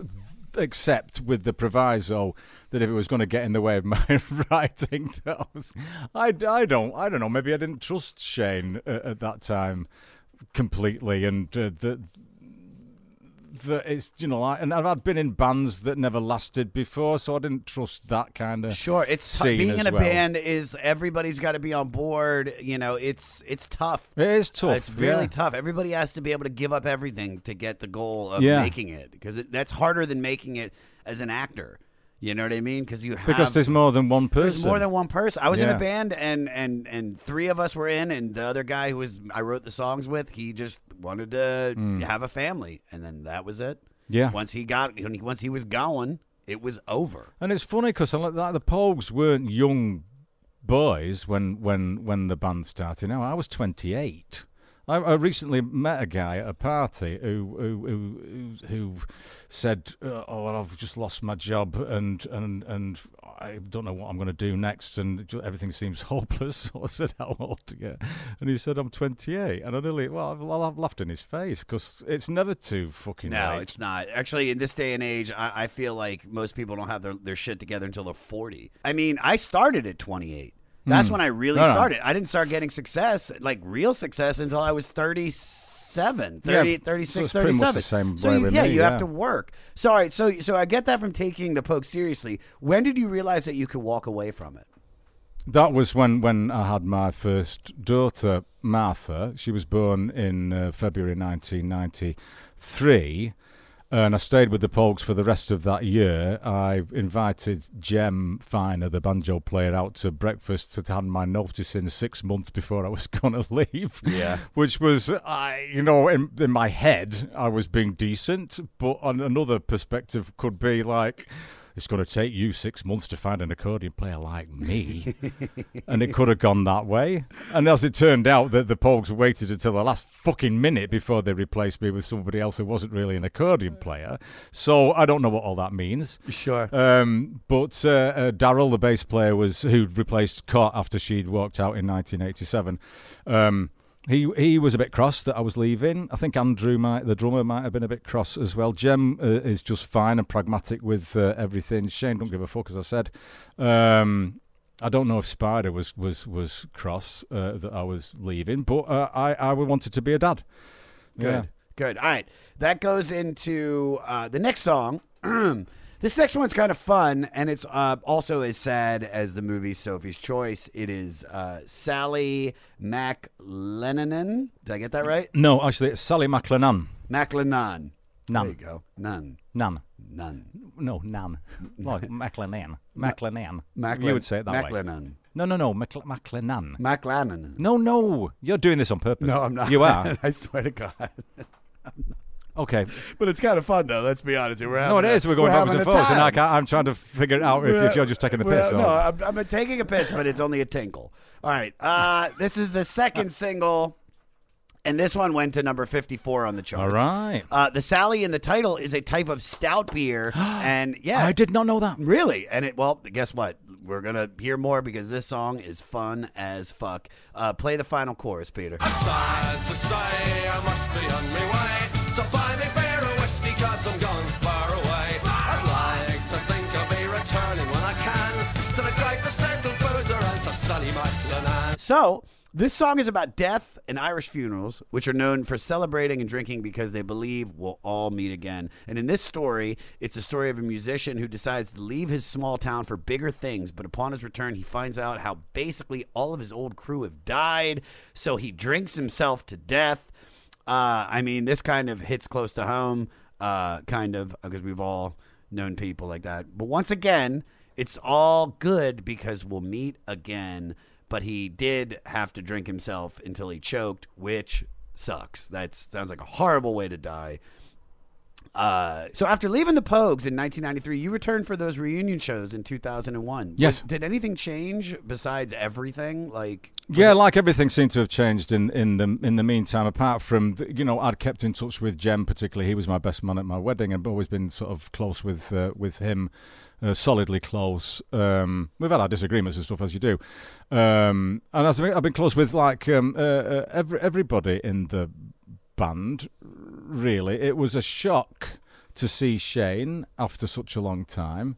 except with the proviso that if it was going to get in the way of my writing, I I, don't I don't know. Maybe I didn't trust Shane uh, at that time completely, and uh, that that it's you know like, and I've been in bands that never lasted before, so I didn't trust that kind of Sure, it's t- being in a well. band is everybody's got to be on board. You know, it's it's tough. It is tough. It's really yeah. tough. Everybody has to be able to give up everything to get the goal of Yeah. making it because that's harder than making it as an actor. You know what I mean? Because you have Because there's more than one person. There's more than one person. I was in a band, and and and three of us were in, and the other guy who was I wrote the songs with, he just wanted to Mm. have a family, and then that was it. Yeah. Once he got, when he- once he was going, it was over. And it's funny because like, the Pogues weren't young boys when when when the band started. Now I was 28. I, I recently met a guy at a party who who who, who, said, uh, "Oh, well, I've just lost my job and and and I don't know what I'm going to do next, and everything seems hopeless." So I said, "How old are you?" And he said, "I'm 28." And I nearly, well, I've, I've laughed in his face because it's never too fucking No, late. it's not. Actually, in this day and age, I, I feel like most people don't have their, their shit together until they're 40. I mean, I started at 28. That's Hmm. when I really No, no. started. I didn't start getting success, like real success, until I was 37, 30, Yeah, 36, so it's pretty much 37. the same so, you- yeah, me, you have to work. So, all right, so, so I get that from taking the Pogues seriously. When did you realize that you could walk away from it? that was when, when I had my first daughter, Martha. She was born in uh, February 1993. And I stayed with the Pogues for the rest of that year. I invited Jem Finer, the banjo player, out to breakfast to hand my notice in six months before I was going to leave. Yeah. Which was, I, you know, in, in my head, I was being decent, but on another perspective, could be like, it's going to take you six months to find an accordion player like me. and it could have gone that way. And as it turned out, that the Pogues waited until the last fucking minute before they replaced me with somebody else who wasn't really an accordion player. So I don't know what all that means. Sure. Um, but uh, uh, Daryl, the bass player, was who replaced Cait after she'd walked out in 1987. Um, he he was a bit cross that I was leaving. I think Andrew, might, the drummer, might have been a bit cross as well. Jem uh, is just fine and pragmatic with uh, everything. Shane don't give a fuck, as I said. Um, I don't know if Spider was was was cross uh, that I was leaving, but uh, I I wanted to be a dad. Good. Yeah. Good. All right. That goes into uh, the next song. this next one's kind of fun, and it's uh, also as sad as the movie Sophie's Choice. It is uh, Sally McLennan. Did I get that right? No, actually, it's Sally MacLennane. McLennan. None. There you go. None. None. None. No, Nan. Like McLennan. McLennan. Maclen- You would say it that way. McLennan. No, no, no. Macl- McLennan. McLennan. No, no. You're doing this on purpose. No, I'm not. You are. I swear to God. Okay. But it's kind of fun, though. Let's be honest. We're No, it a- is. We're going having backwards and a forwards, and I can't, I'm trying to figure it out if, if you're just taking the Well, piss. No, I'm, I'm taking a piss, but it's only a tinkle. All right. Uh, this is the second single, and this one went to number 54 on the charts. All right. Uh, the Sally in the title is a type of stout beer, and yeah, I did not know that. Really? And it well, guess what? We're gonna hear more because this song is fun as fuck. Uh, play the final chorus, Peter. Sad to say I must be on my way. So buy me beer or whiskey cause I'm gone far away. I'd like to think I'll be returning when I can to the boozer and to Sally MacLennane. So, this song is about death and Irish funerals, which are known for celebrating and drinking because they believe we'll all meet again. And in this story, it's a story of a musician who decides to leave his small town for bigger things, but upon his return, he finds out how basically all of his old crew have died. So he drinks himself to death. Uh, I mean, this kind of hits close to home, uh, kind of, because we've all known people like that. But once again, it's all good because we'll meet again. But he did have to drink himself until he choked, which sucks. That sounds like a horrible way to die. Uh, so after leaving the Pogues in 1993, you returned for those reunion shows in 2001. Yes. Was- did anything change besides everything? Like, Yeah, like everything seemed to have changed in, in the in the meantime. Apart from the, you know, I'd kept in touch with Jem particularly. He was my best man at my wedding, and I've always been sort of close with uh, with him, uh, solidly close. Um, we've had our disagreements and stuff as you do, um, and as I've been close with like um, uh, uh, every everybody in the band. Really, it was a shock to see Shane after such a long time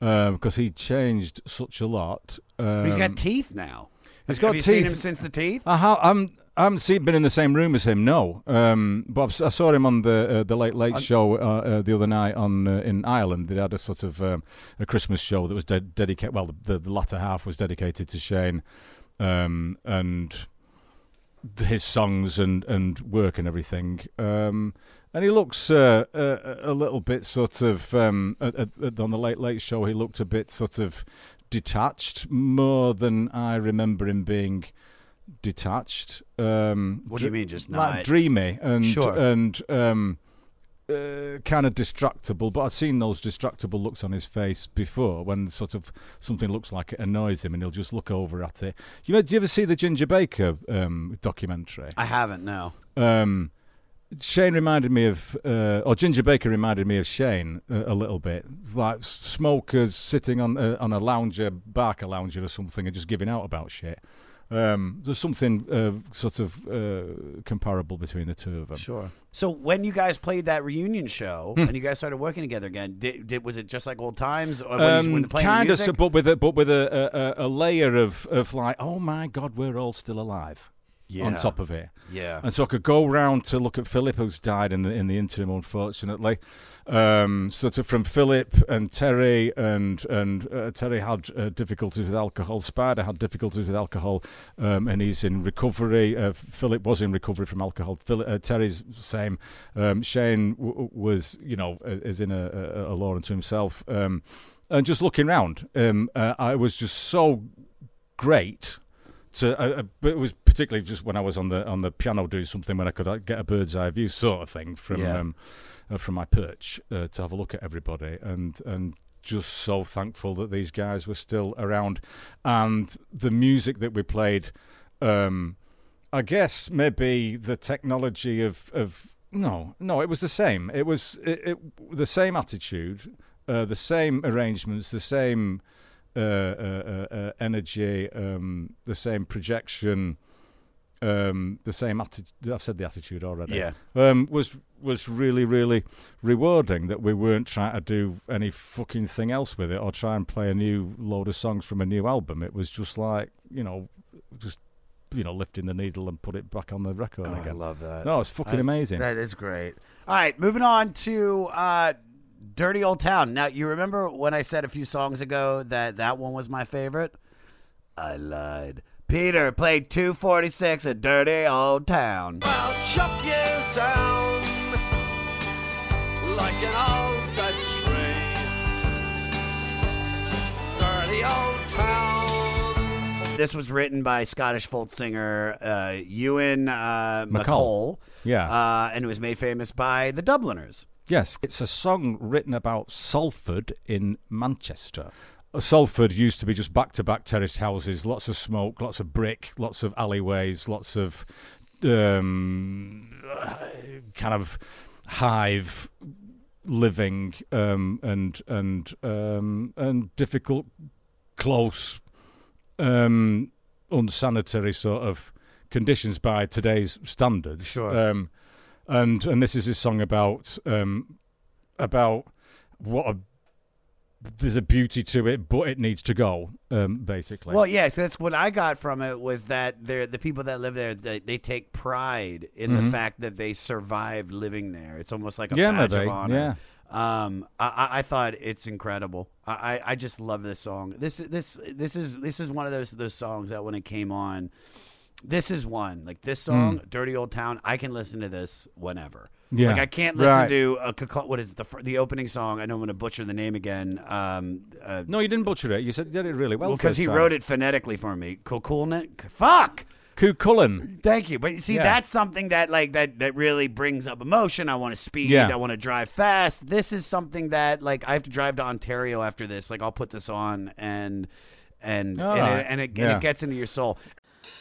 because he changed such a lot. Um, he's got teeth now. He's Have got you teeth. seen him since the teeth? I, ha- I'm, I haven't seen, been in the same room as him, no. Um, but I've, si saw him on the uh, the Late Late Show uh, uh, the other night on uh, in Ireland. They had a sort of um, a Christmas show that was de- dedicated. Well, the, the latter half was dedicated to Shane um, and his songs and, and work and everything. Um, and he looks uh, a, a little bit sort of um, at, at, at- on the Late Late Show. He looked a bit sort of detached, more than I remember him being detached. Um, What do you mean, just like dreamy and Sure. and um, uh, kind of distractible? But I've seen those distractible looks on his face before when sort of something looks like it annoys him, and he'll just look over at it. You know, do you ever see the Ginger Baker um, documentary? I haven't. No. Um, Shane reminded me of, uh, or Ginger Baker reminded me of Shane uh, a little bit. It's like smokers sitting on uh, on a lounger, Barcalounger or something, and just giving out about shit. Um, there's something uh, sort of uh, comparable between the two of them. Sure. So when you guys played that reunion show Hmm. and you guys started working together again, did, did was it just like old times? Or when you, when Um, kind of, but with a but with a, a, a layer of, of like, oh my god, we're all still alive. On top of it. Yeah. And so I could go round to look at Philip, who's died in the in the interim, unfortunately. Um, so to, from Philip and Terry, and and uh, Terry had uh, difficulties with alcohol. Spider had difficulties with alcohol, um, and he's in recovery. Uh, Philip was in recovery from alcohol. Phil, uh, Terry's same. Um, Shane w- was, you know, uh, is in a, a, a law unto himself. Um, and just looking round, um, uh, I was just so great to, uh, uh, but it was particularly just when I was on the on the piano doing something when I could uh, get a bird's eye view sort of thing from Yeah. um, uh, from my perch uh, to have a look at everybody and and just so thankful that these guys were still around and the music that we played. Um, I guess maybe the technology of of no no it was the same. It was it, it the same attitude, uh, the same arrangements, the same uh, uh, uh, uh, energy, um, the same projection, um, the same attitude. I've said the attitude already. Yeah. Um, was was really really rewarding that we weren't trying to do any fucking thing else with it or try and play a new load of songs from a new album. It was just like you know, just you know, lifting the needle and put it back on the record Oh, I love that. No, it's fucking I- amazing. That is great. All right, moving on to uh, "Dirty Old Town." Now, you remember when I said a few songs ago that that one was my favorite? I lied. Peter played 246 at Dirty Old Town. I'll chop you down like an old Dutch tree. Dirty old town. This was written by Scottish folk singer uh, Ewan uh, MacColl. MacColl. Yeah. Uh, and it was made famous by the Dubliners. Yes, it's a song written about Salford in Manchester. Uh, Salford used to be just back to back terraced houses, lots of smoke, lots of brick, lots of alleyways, lots of um, kind of hive living um, and and um, and difficult, close, um, unsanitary sort of conditions by today's standards. Sure. Um, and and this is his song about um, about what a there's a beauty to it, but it needs to go. Um, basically. Well, yes, that's what I got from it was that they're the people that live there. They, they take pride in the Mhm. fact that they survived living there. It's almost like a Yeah, badge maybe, of honor. yeah. Um, I, I, I thought it's incredible. I, I, I just love this song. This this this is this is one of those those songs that when it came on, this is one like this song, "Dirty Old Town." I can listen to this whenever. Hmm. Yeah. like I can't listen Right. to a what is it, the the opening song? I know I'm going to butcher the name again. Um, uh, no, you didn't butcher it. You said you did it really well. because first he time. wrote it phonetically for me. Kukulnik. Fuck. Cuchulainn. Thank you. But you see, Yeah. that's something that like that that really brings up emotion. I want to speed. Yeah. I want to drive fast. This is something that like I have to drive to Ontario after this. Like I'll put this on and and and, right. it, and, it, and it gets into your soul.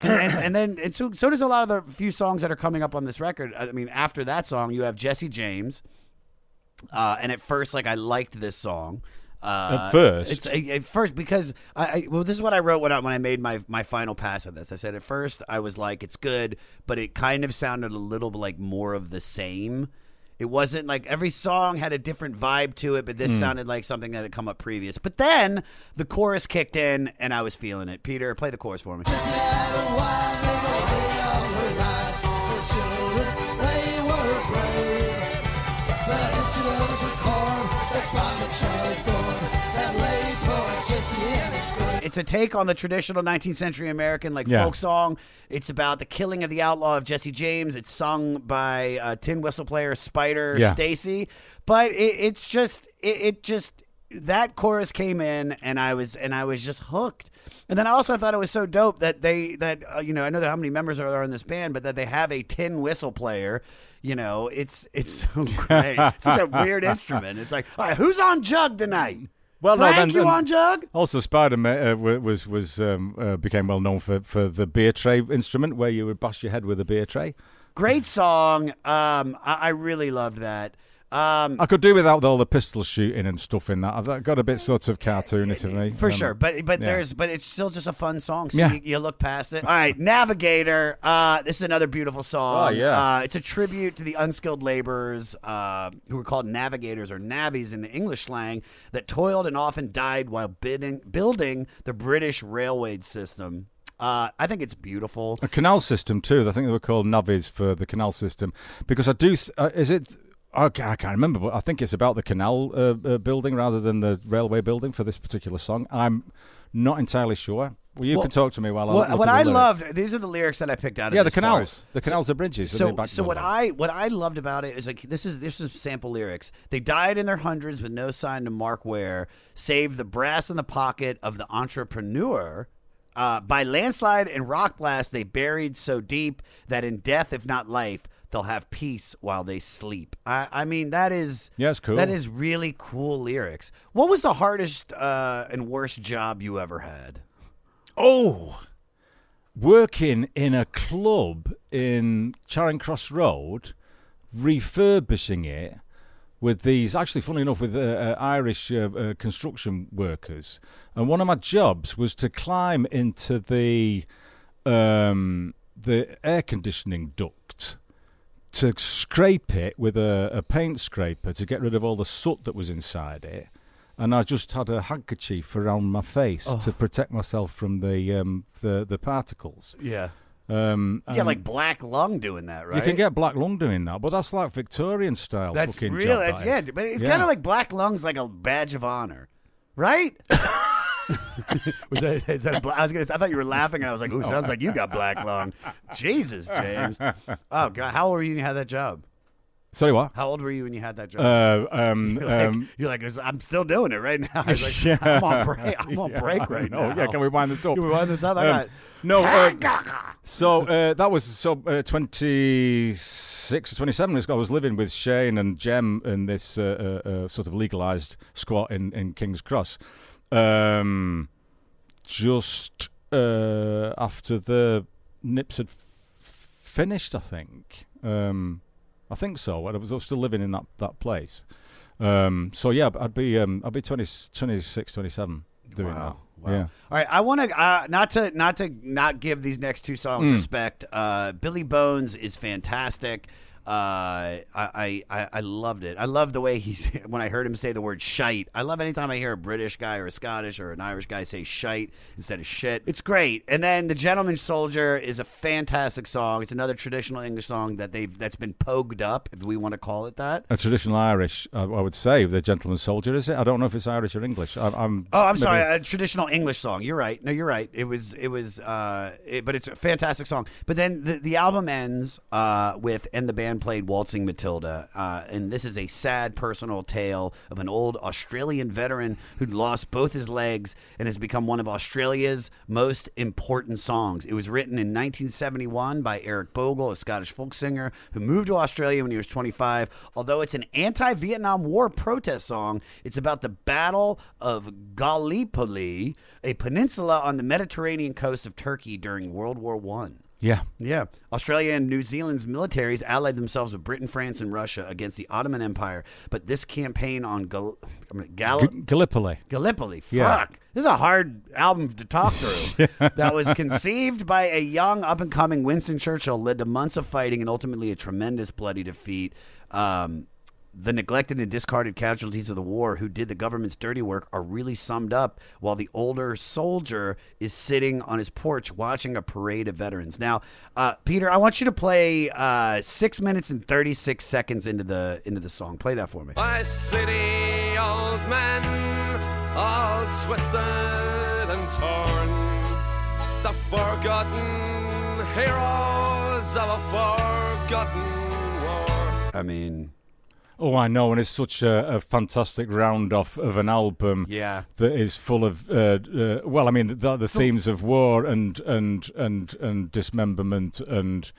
And, and, then and so so does a lot of the few songs that are coming up on this record. I mean, after that song, you have Jesse James. Uh, and at first, like I liked this song. Uh, At first? it's at first because I, I well, this is what I wrote when I when I made my my final pass of this. I said at first I was like it's good, but it kind of sounded a little like more of the same. It wasn't like every song had a different vibe to it, but this Hmm. sounded like something that had come up previous. But then the chorus kicked in, and I was feeling it. Peter, play the chorus for me. It's a take on the traditional 19th century American like Yeah. folk song. It's about the killing of the outlaw of Jesse James. It's sung by uh, tin whistle player Spider Yeah. Stacy, but it, it's just it, it just that chorus came in and I was and I was just hooked. And then I also thought it was so dope that they that uh, you know I know that how many members are there in this band, but that they have a tin whistle player. You know, it's it's so great. it's such a weird instrument. It's like, all right, who's on jug tonight? Well, Frank, no, then, Jug? Also, Spider uh, was was um, uh, became well known for, for the beer tray instrument, where you would bash your head with a beer tray. Great song. Um, I, I really loved that. Um, I could do without all the pistol shooting and stuff in that. I've got a bit sort of cartoony to me. For Um, sure, but but yeah. there's but it's still just a fun song. So Yeah. you, you look past it. All right, Navigator. Uh, this is another beautiful song. Oh, yeah. Uh, it's a tribute to the unskilled laborers uh, who were called navigators or navvies in the English slang that toiled and often died while bidding, building the British railway system. Uh, I think it's beautiful. A canal system too. I think they were called navvies for the canal system because I do. Th- uh, is it? I I can't remember, but I think it's about the canal uh, uh, building rather than the railway building for this particular song. I'm not entirely sure. Well, you Well, can talk to me while I what, I lyrics. loved, these are the lyrics that I picked out. Of Yeah, the this part. canals. The canals are bridges, So, so what. I what I loved about it is like this is this is sample lyrics. They died in their hundreds with no sign to mark where. Save the brass in the pocket of the entrepreneur. Uh, by landslide and rock blast, they buried so deep that in death, if not life, they'll have peace while they sleep. I, I mean, that is it's cool. That is really cool lyrics. What was the hardest uh, and worst job you ever had? Oh, working in a club in Charing Cross Road, refurbishing it with these. Actually, funny enough, with uh, uh, Irish uh, uh, construction workers, and one of my jobs was to climb into the um, the air conditioning duct to scrape it with a, a paint scraper to get rid of all the soot that was inside it. And I just had a handkerchief around my face Oh. to protect myself from the um, the, the particles. Yeah. Um, You get like black lung doing that, right? You can get black lung doing that, but that's like Victorian style. That's fucking real. job, That's, that yeah, but it's Yeah. kind of like black lungs, like a badge of honor, right? was that, is that a bla- I was gonna. I thought you were laughing, and I was like, "Ooh, sounds like you got black lung." Jesus, James. Oh God, how old were you when you had that job? Sorry, what? How old were you when you had that job? Uh, um, you're, like, um, you're like, I'm still doing it right now. I was like, Yeah. I'm on break. I'm on Yeah, break right know. now. Yeah, can we wind this up? Can we wind this up? I Um, got. no. Uh, so uh, that was so uh, twenty six or twenty seven. I was living with Shane and Jem in this uh, uh, uh, sort of legalised squat in in King's Cross. Um, just uh, after the Nips had f- finished, I think. Um, I think so. I was, I was still living in that, that place. Um, so yeah, I'd be um, I'd be 20, 26, 27 doing Wow. that. Wow. Yeah. All right, I want to uh, not to not to not give these next two songs Mm. respect. Uh, Billy Bones is fantastic. Uh, I, I I loved it. I love the way he's when I heard him say the word shite. I love anytime I hear a British guy or a Scottish or an Irish guy say shite instead of shit. It's great. And then the Gentleman Soldier is a fantastic song. It's another traditional English song that they've that's been pogued up, if we want to call it that. A traditional Irish, I, I would say, the Gentleman Soldier, is it? I don't know if it's Irish or English. I, I'm. Oh, I'm maybe- sorry. A traditional English song. You're right. No, you're right. It was. It was. Uh, it, but it's a fantastic song. But then the the album ends uh, with and the band played Waltzing Matilda, uh, and this is a sad personal tale of an old Australian veteran who'd lost both his legs and has become one of Australia's most important songs. It was written in 1971 by Eric Bogle, a Scottish folk singer who moved to Australia when he was 25. Although it's an anti-Vietnam War protest song, it's about the Battle of Gallipoli, a peninsula on the Mediterranean coast of Turkey during World War One. Yeah. Yeah. Australia and New Zealand's militaries allied themselves with Britain, France, and Russia against the Ottoman Empire. But this campaign on Gal- I mean, Gal- G- Gallipoli. Gallipoli. Fuck. Yeah. This is a hard album to talk through. that was conceived by a young, up and coming Winston Churchill, led to months of fighting and ultimately a tremendous bloody defeat. Um, the neglected and discarded casualties of the war who did the government's dirty work are really summed up while the older soldier is sitting on his porch watching a parade of veterans. Now, uh, Peter, I want you to play uh, six minutes and 36 seconds into the into the song. Play that for me. My city old men, all twisted and torn. The forgotten heroes of a forgotten war. I mean, Oh, I know, and it's such a, a fantastic round off of an album. Yeah. that is full of uh, uh, well, I mean, the, the themes of war and and and and dismemberment and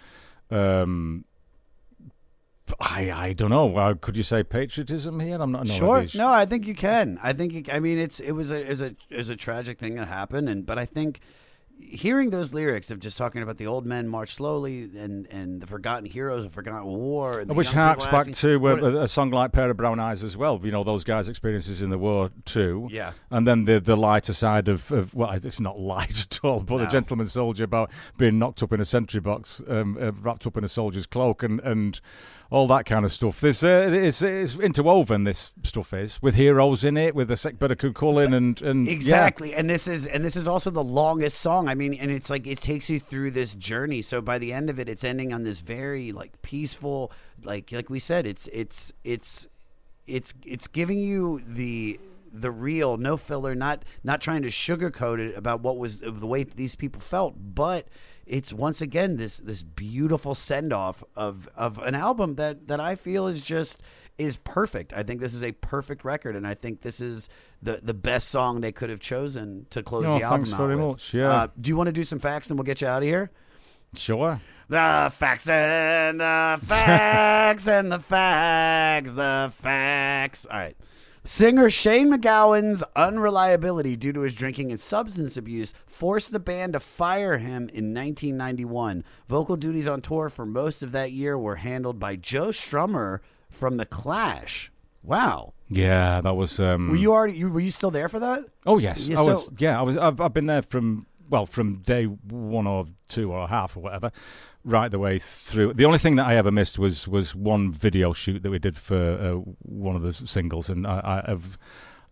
um, I I don't know. Uh, could you say patriotism here? I'm not no sure. No, I think you can. I think you, I mean it's it was a was a was a tragic thing that happened, and but I think hearing those lyrics of just talking about the old men march slowly and and the forgotten heroes of forgotten war, and Which harks back asking- to uh, a, a song like "Pair of Brown Eyes" as well. You know those guys' experiences in the war too. Yeah. and then the the lighter side of, of well, it's not light at all, but the gentleman soldier about being knocked up in a sentry box, um, uh, wrapped up in a soldier's cloak, and and all that kind of stuff. This uh, it's, it's interwoven. This stuff is with heroes in it, with the Sick Bed of Cuchulainn and and yeah. Exactly. And this is and this is also the longest song. I mean, and it's like it takes you through this journey. So by the end of it, it's ending on this very like peaceful, like like we said, it's it's it's it's it's giving you the the real, no filler, not not trying to sugarcoat it about what was the way these people felt, but it's once again this this beautiful send off of of an album that that I feel is just is perfect. I think this is a perfect record, and I think this is the the best song they could have chosen to close the album thanks out very much, yeah. Uh, do you want to do some facts, and we'll get you out of here? Sure. The facts and the facts and the facts, the facts. All right. Singer Shane MacGowan's unreliability due to his drinking and substance abuse forced the band to fire him in 1991. Vocal duties on tour for most of that year were handled by Joe Strummer from The Clash. Wow. Yeah, that was. Um, Were you already you were you still there for that? Oh yes, Yeah, I so- was. Yeah, I was. I've, I've been there from well, from day one or two or a half or whatever, right the way through. The only thing that I ever missed was was one video shoot that we did for uh, one of the singles, and I, I have,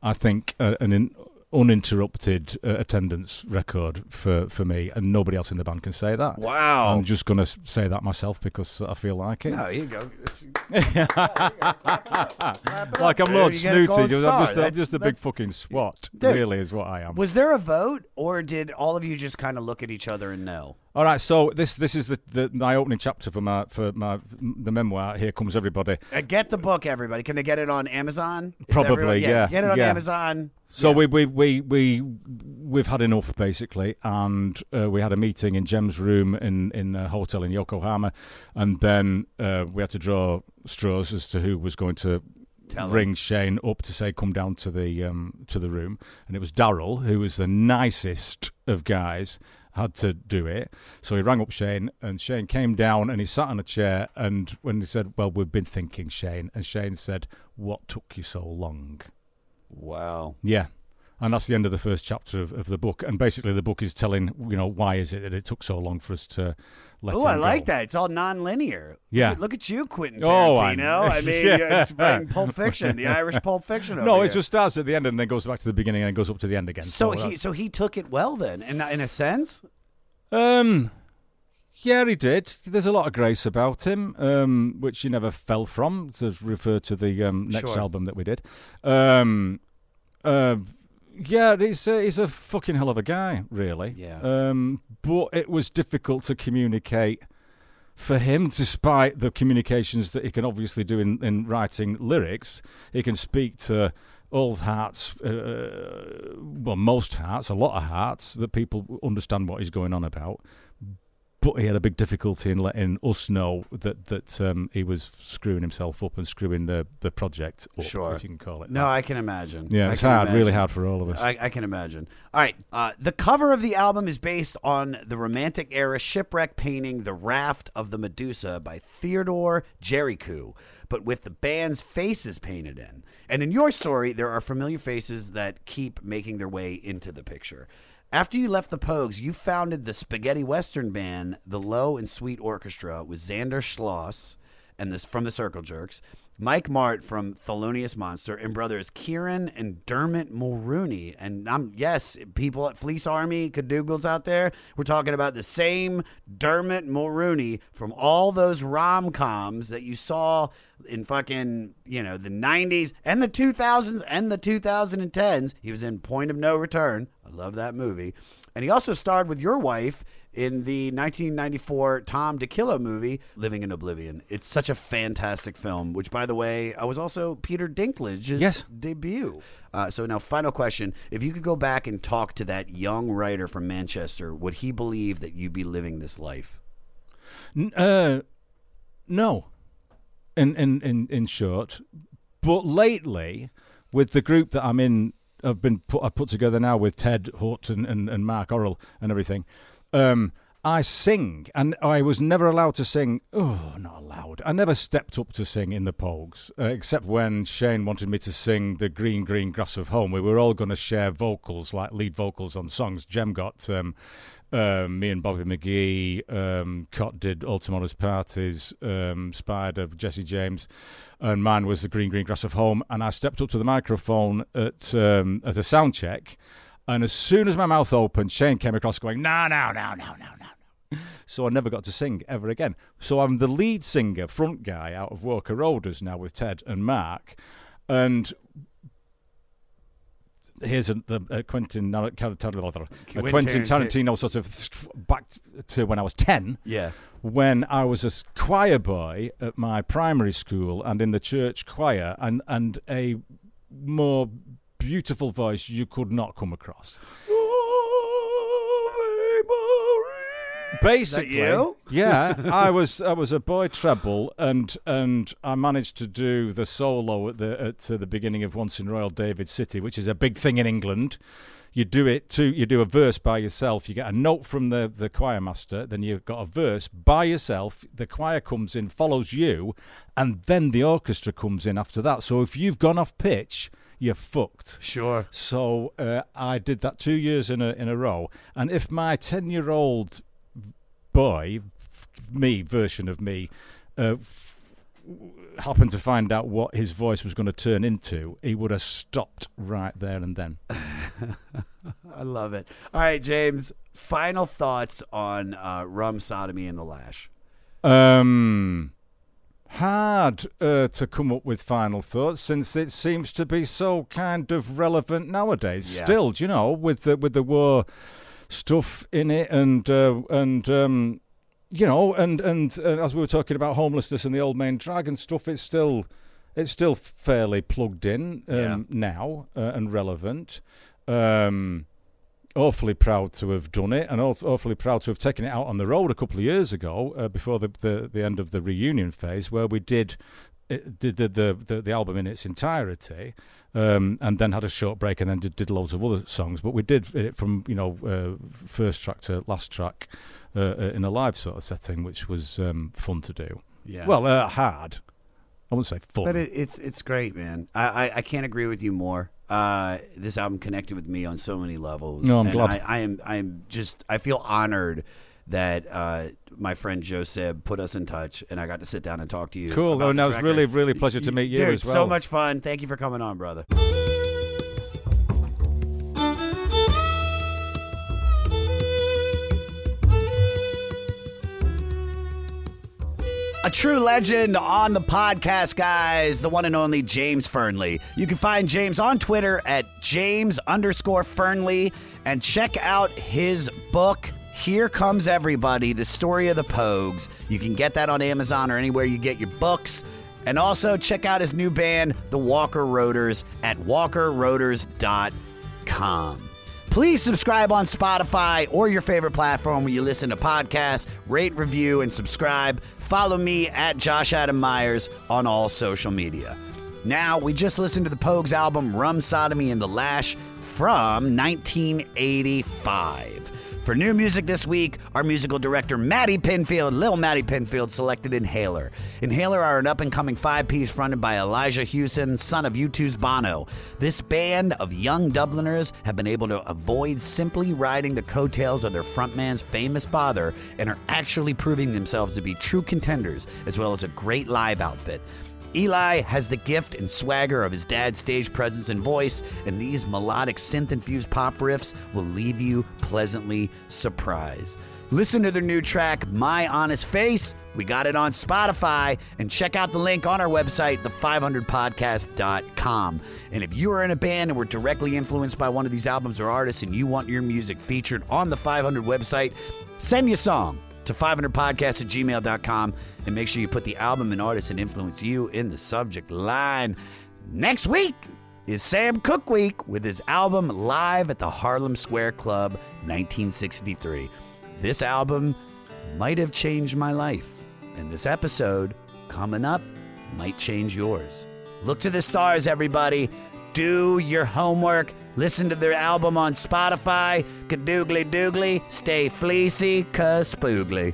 I think, uh, an in, uninterrupted uh, attendance record for for me, and nobody else in the band can say that. Wow. I'm just gonna say that myself because I feel like it. No, here you go. like I'm Lord you get a Snooty. I'm just, a, That's- just a big fucking swat. Dude. really, is what I am. Was there a vote, or did all of you just kind of look at each other and know? All right, so this this is the, the my opening chapter for my for my the memoir. Here comes everybody. Uh, get the book, everybody. Can they get it on Amazon? Is Probably, yeah, Get it on yeah. Amazon. So we, we we we we've had enough basically, and uh, we had a meeting in Jem's room in in a hotel in Yokohama, and then uh, we had to draw straws as to who was going to. Tell him. ring Shane up to say come down to the um, to the room, and it was Daryl who was the nicest of guys had to do it. So he rang up Shane, and Shane came down and he sat on a chair. And when he said, "Well, we've been thinking, Shane," and Shane said, "What took you so long?" Wow. Yeah. And that's the end of the first chapter of, of the book. And basically, the book is telling, you know, why is it that it took so long for us to let it Oh, I like go. that. It's all non-linear. Yeah. Look, look at you, Quentin Oh, I- Tarantino. I, mean, Yeah. you're bringing Pulp Fiction, the Irish Pulp Fiction. No, it here. just starts at the end and then goes back to the beginning and goes up to the end again. So he, that's- so he took it well then, in in a sense. Um, yeah, he did. There's a lot of grace about him, um, which he never fell from. To refer to the um, next Sure. album that we did. Um, uh, yeah, he's a, he's a fucking hell of a guy, really. Yeah. Um, but it was difficult to communicate for him, despite the communications that he can obviously do in, in writing lyrics. He can speak to all hearts, uh, well, most hearts, a lot of hearts, that people understand what he's going on about. But he had a big difficulty in letting us know that that um, he was screwing himself up and screwing the, the project up, Sure. if you can call it. No, that. I can imagine. Yeah, I it's hard, really hard for all of us. I, I can imagine. All right. Uh, the cover of the album is based on the Romantic era shipwreck painting "The Raft of the Medusa" by Theodore Géricault, but with the band's faces painted in. And in your story, there are familiar faces that keep making their way into the picture. After you left the Pogues, you founded the spaghetti western band, the Low and Sweet Orchestra, with Zander Schloss and this from the Circle Jerks, Mike Martt from Thelonious Monster, and brothers Kieran and Dermot Mulroney. And I'm yes, people at Fleece Army, Cadougals out there, we're talking about the same Dermot Mulroney from all those rom coms that you saw in fucking you know the 90s and the 2000s and the 2010s. He was in Point of No Return. I love that movie. And he also starred with your wife in the 1994 Tom DiCillo movie, Living in Oblivion. It's such a fantastic film, which, by the way, I was also Peter Dinklage's Yes. debut. Uh, so, now, final question. If you could go back and talk to that young writer from Manchester, would he believe that you'd be living this life? N- uh, no. in, in, in, in short. But lately, with the group that I'm in, I've been put, I've put together now with Ted and, and, and Marc Orrell and everything. Um, I sing, and I was never allowed to sing. Oh, not allowed. I never stepped up to sing in the Pogues, uh, except when Shane wanted me to sing the Green Green Grass of Home. We were all going to share vocals, like lead vocals on songs. Jem got um, um, me and Bobby McGee. Um, Cait did All Tomorrow's Parties. Um, Spider, Jesse James, and mine was the Green Green Grass of Home. And I stepped up to the microphone at um, at a sound check, and as soon as my mouth opened, Shane came across going, "No, no, no, no, no, no." So I never got to sing ever again. So I'm the lead singer, front guy out of Walker Roaders now with Ted and Mark, and here's a, the uh, Quentin uh, Quentin Tarantino sort of back to when I was ten. Yeah. When I was a choir boy at my primary school and in the church choir, and and a more beautiful voice you could not come across. Basically, yeah, I was I was a boy treble, and and I managed to do the solo at the at uh, the beginning of Once in Royal David City, which is a big thing in England. You do it to you do a verse by yourself. You get a note from the the choir master, then you've got a verse by yourself. The choir comes in, follows you, and then the orchestra comes in after that. So if you've gone off pitch, you're fucked. Sure. So uh, I did that two years in a in a row, and if my ten year old boy, f- me version of me, uh, f- happened to find out what his voice was going to turn into, he would have stopped right there and then. I love it. All right, James. Final thoughts on uh, rum sodomy and the lash. Um, hard uh, to come up with final thoughts since it seems to be so kind of relevant nowadays. Yeah. Still, do you know, with the with the war stuff in it, and uh, and um, you know, and and uh, as we were talking about homelessness and the old main dragon stuff, it's still it's still fairly plugged in um, Yeah. now uh, and relevant. Um, awfully proud to have done it, and awfully proud to have taken it out on the road a couple of years ago, uh, before the, the the end of the reunion phase, where we did it, did, did the, the the album in its entirety, um, and then had a short break, and then did, did loads of other songs. But we did it from you know uh, first track to last track uh, uh, in a live sort of setting, which was um, fun to do. Yeah. Well, uh, hard. I wouldn't say fun. But it, it's it's great, man. I, I, I can't agree with you more. Uh, this album connected with me on so many levels. No, I'm and glad. I, I am I am just I feel honored that uh, my friend Joe Seb put us in touch, and I got to sit down and talk to you. Cool. Oh, no, it's record. really, really a pleasure to meet you Dude, as well. So much fun. Thank you for coming on, brother. A true legend on the podcast, guys. The one and only James Fearnley. You can find James on Twitter at James underscore Fearnley and check out his book, Here Comes Everybody, the story of the Pogues. You can get that on Amazon or anywhere you get your books. And also check out his new band, The Walker Roaders, at walkerroaders.com. Please subscribe on Spotify or your favorite platform where you listen to podcasts. Rate, review, and subscribe. Follow me at Josh Adam Myers on all social media. Now, we just listened to the Pogues album Rum Sodomy and the Lash from 1985. For new music this week, our musical director Maddie Pinfield, Lil Maddie Pinfield, selected Inhaler. Inhaler are an up and coming five piece fronted by Elijah Hewson, son of U2's Bono. This band of young Dubliners have been able to avoid simply riding the coattails of their frontman's famous father and are actually proving themselves to be true contenders, as well as a great live outfit. Eli has the gift and swagger of his dad's stage presence and voice, and these melodic synth infused pop riffs will leave you pleasantly surprised. Listen to their new track, My Honest Face. We got it on Spotify, and check out the link on our website, the500podcast.com. And if you are in a band and were directly influenced by one of these albums or artists and you want your music featured on the 500 website, send your song to 500podcast at gmail.com and make sure you put the album and artist that influenced you in the subject line. Next week is Sam Cooke Week with his album Live at the Harlem Square Club 1963. This album might have changed my life. And this episode coming up might change yours. Look to the stars, everybody. Do your homework. Listen to their album on Spotify. Kadoogly doogly. Stay fleecy, cuz spoogly.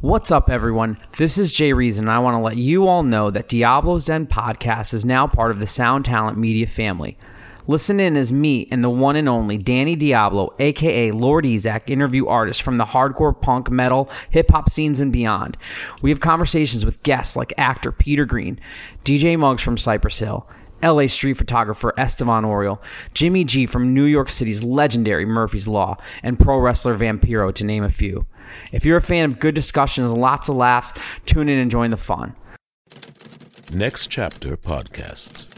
What's up, everyone? This is Jay Reason, and I want to let you all know that Diablo Zen Podcast is now part of the Sound Talent Media family. Listen in as me and the one and only Danny Diablo, aka Lord Ezec, interview artists from the hardcore punk, metal, hip hop scenes and beyond. We have conversations with guests like actor Peter Green, DJ Muggs from Cypress Hill, LA street photographer Estevan Oriol, Jimmy G from New York City's legendary Murphy's Law, and pro wrestler Vampiro, to name a few. If you're a fan of good discussions and lots of laughs, tune in and join the fun. Next Chapter Podcasts.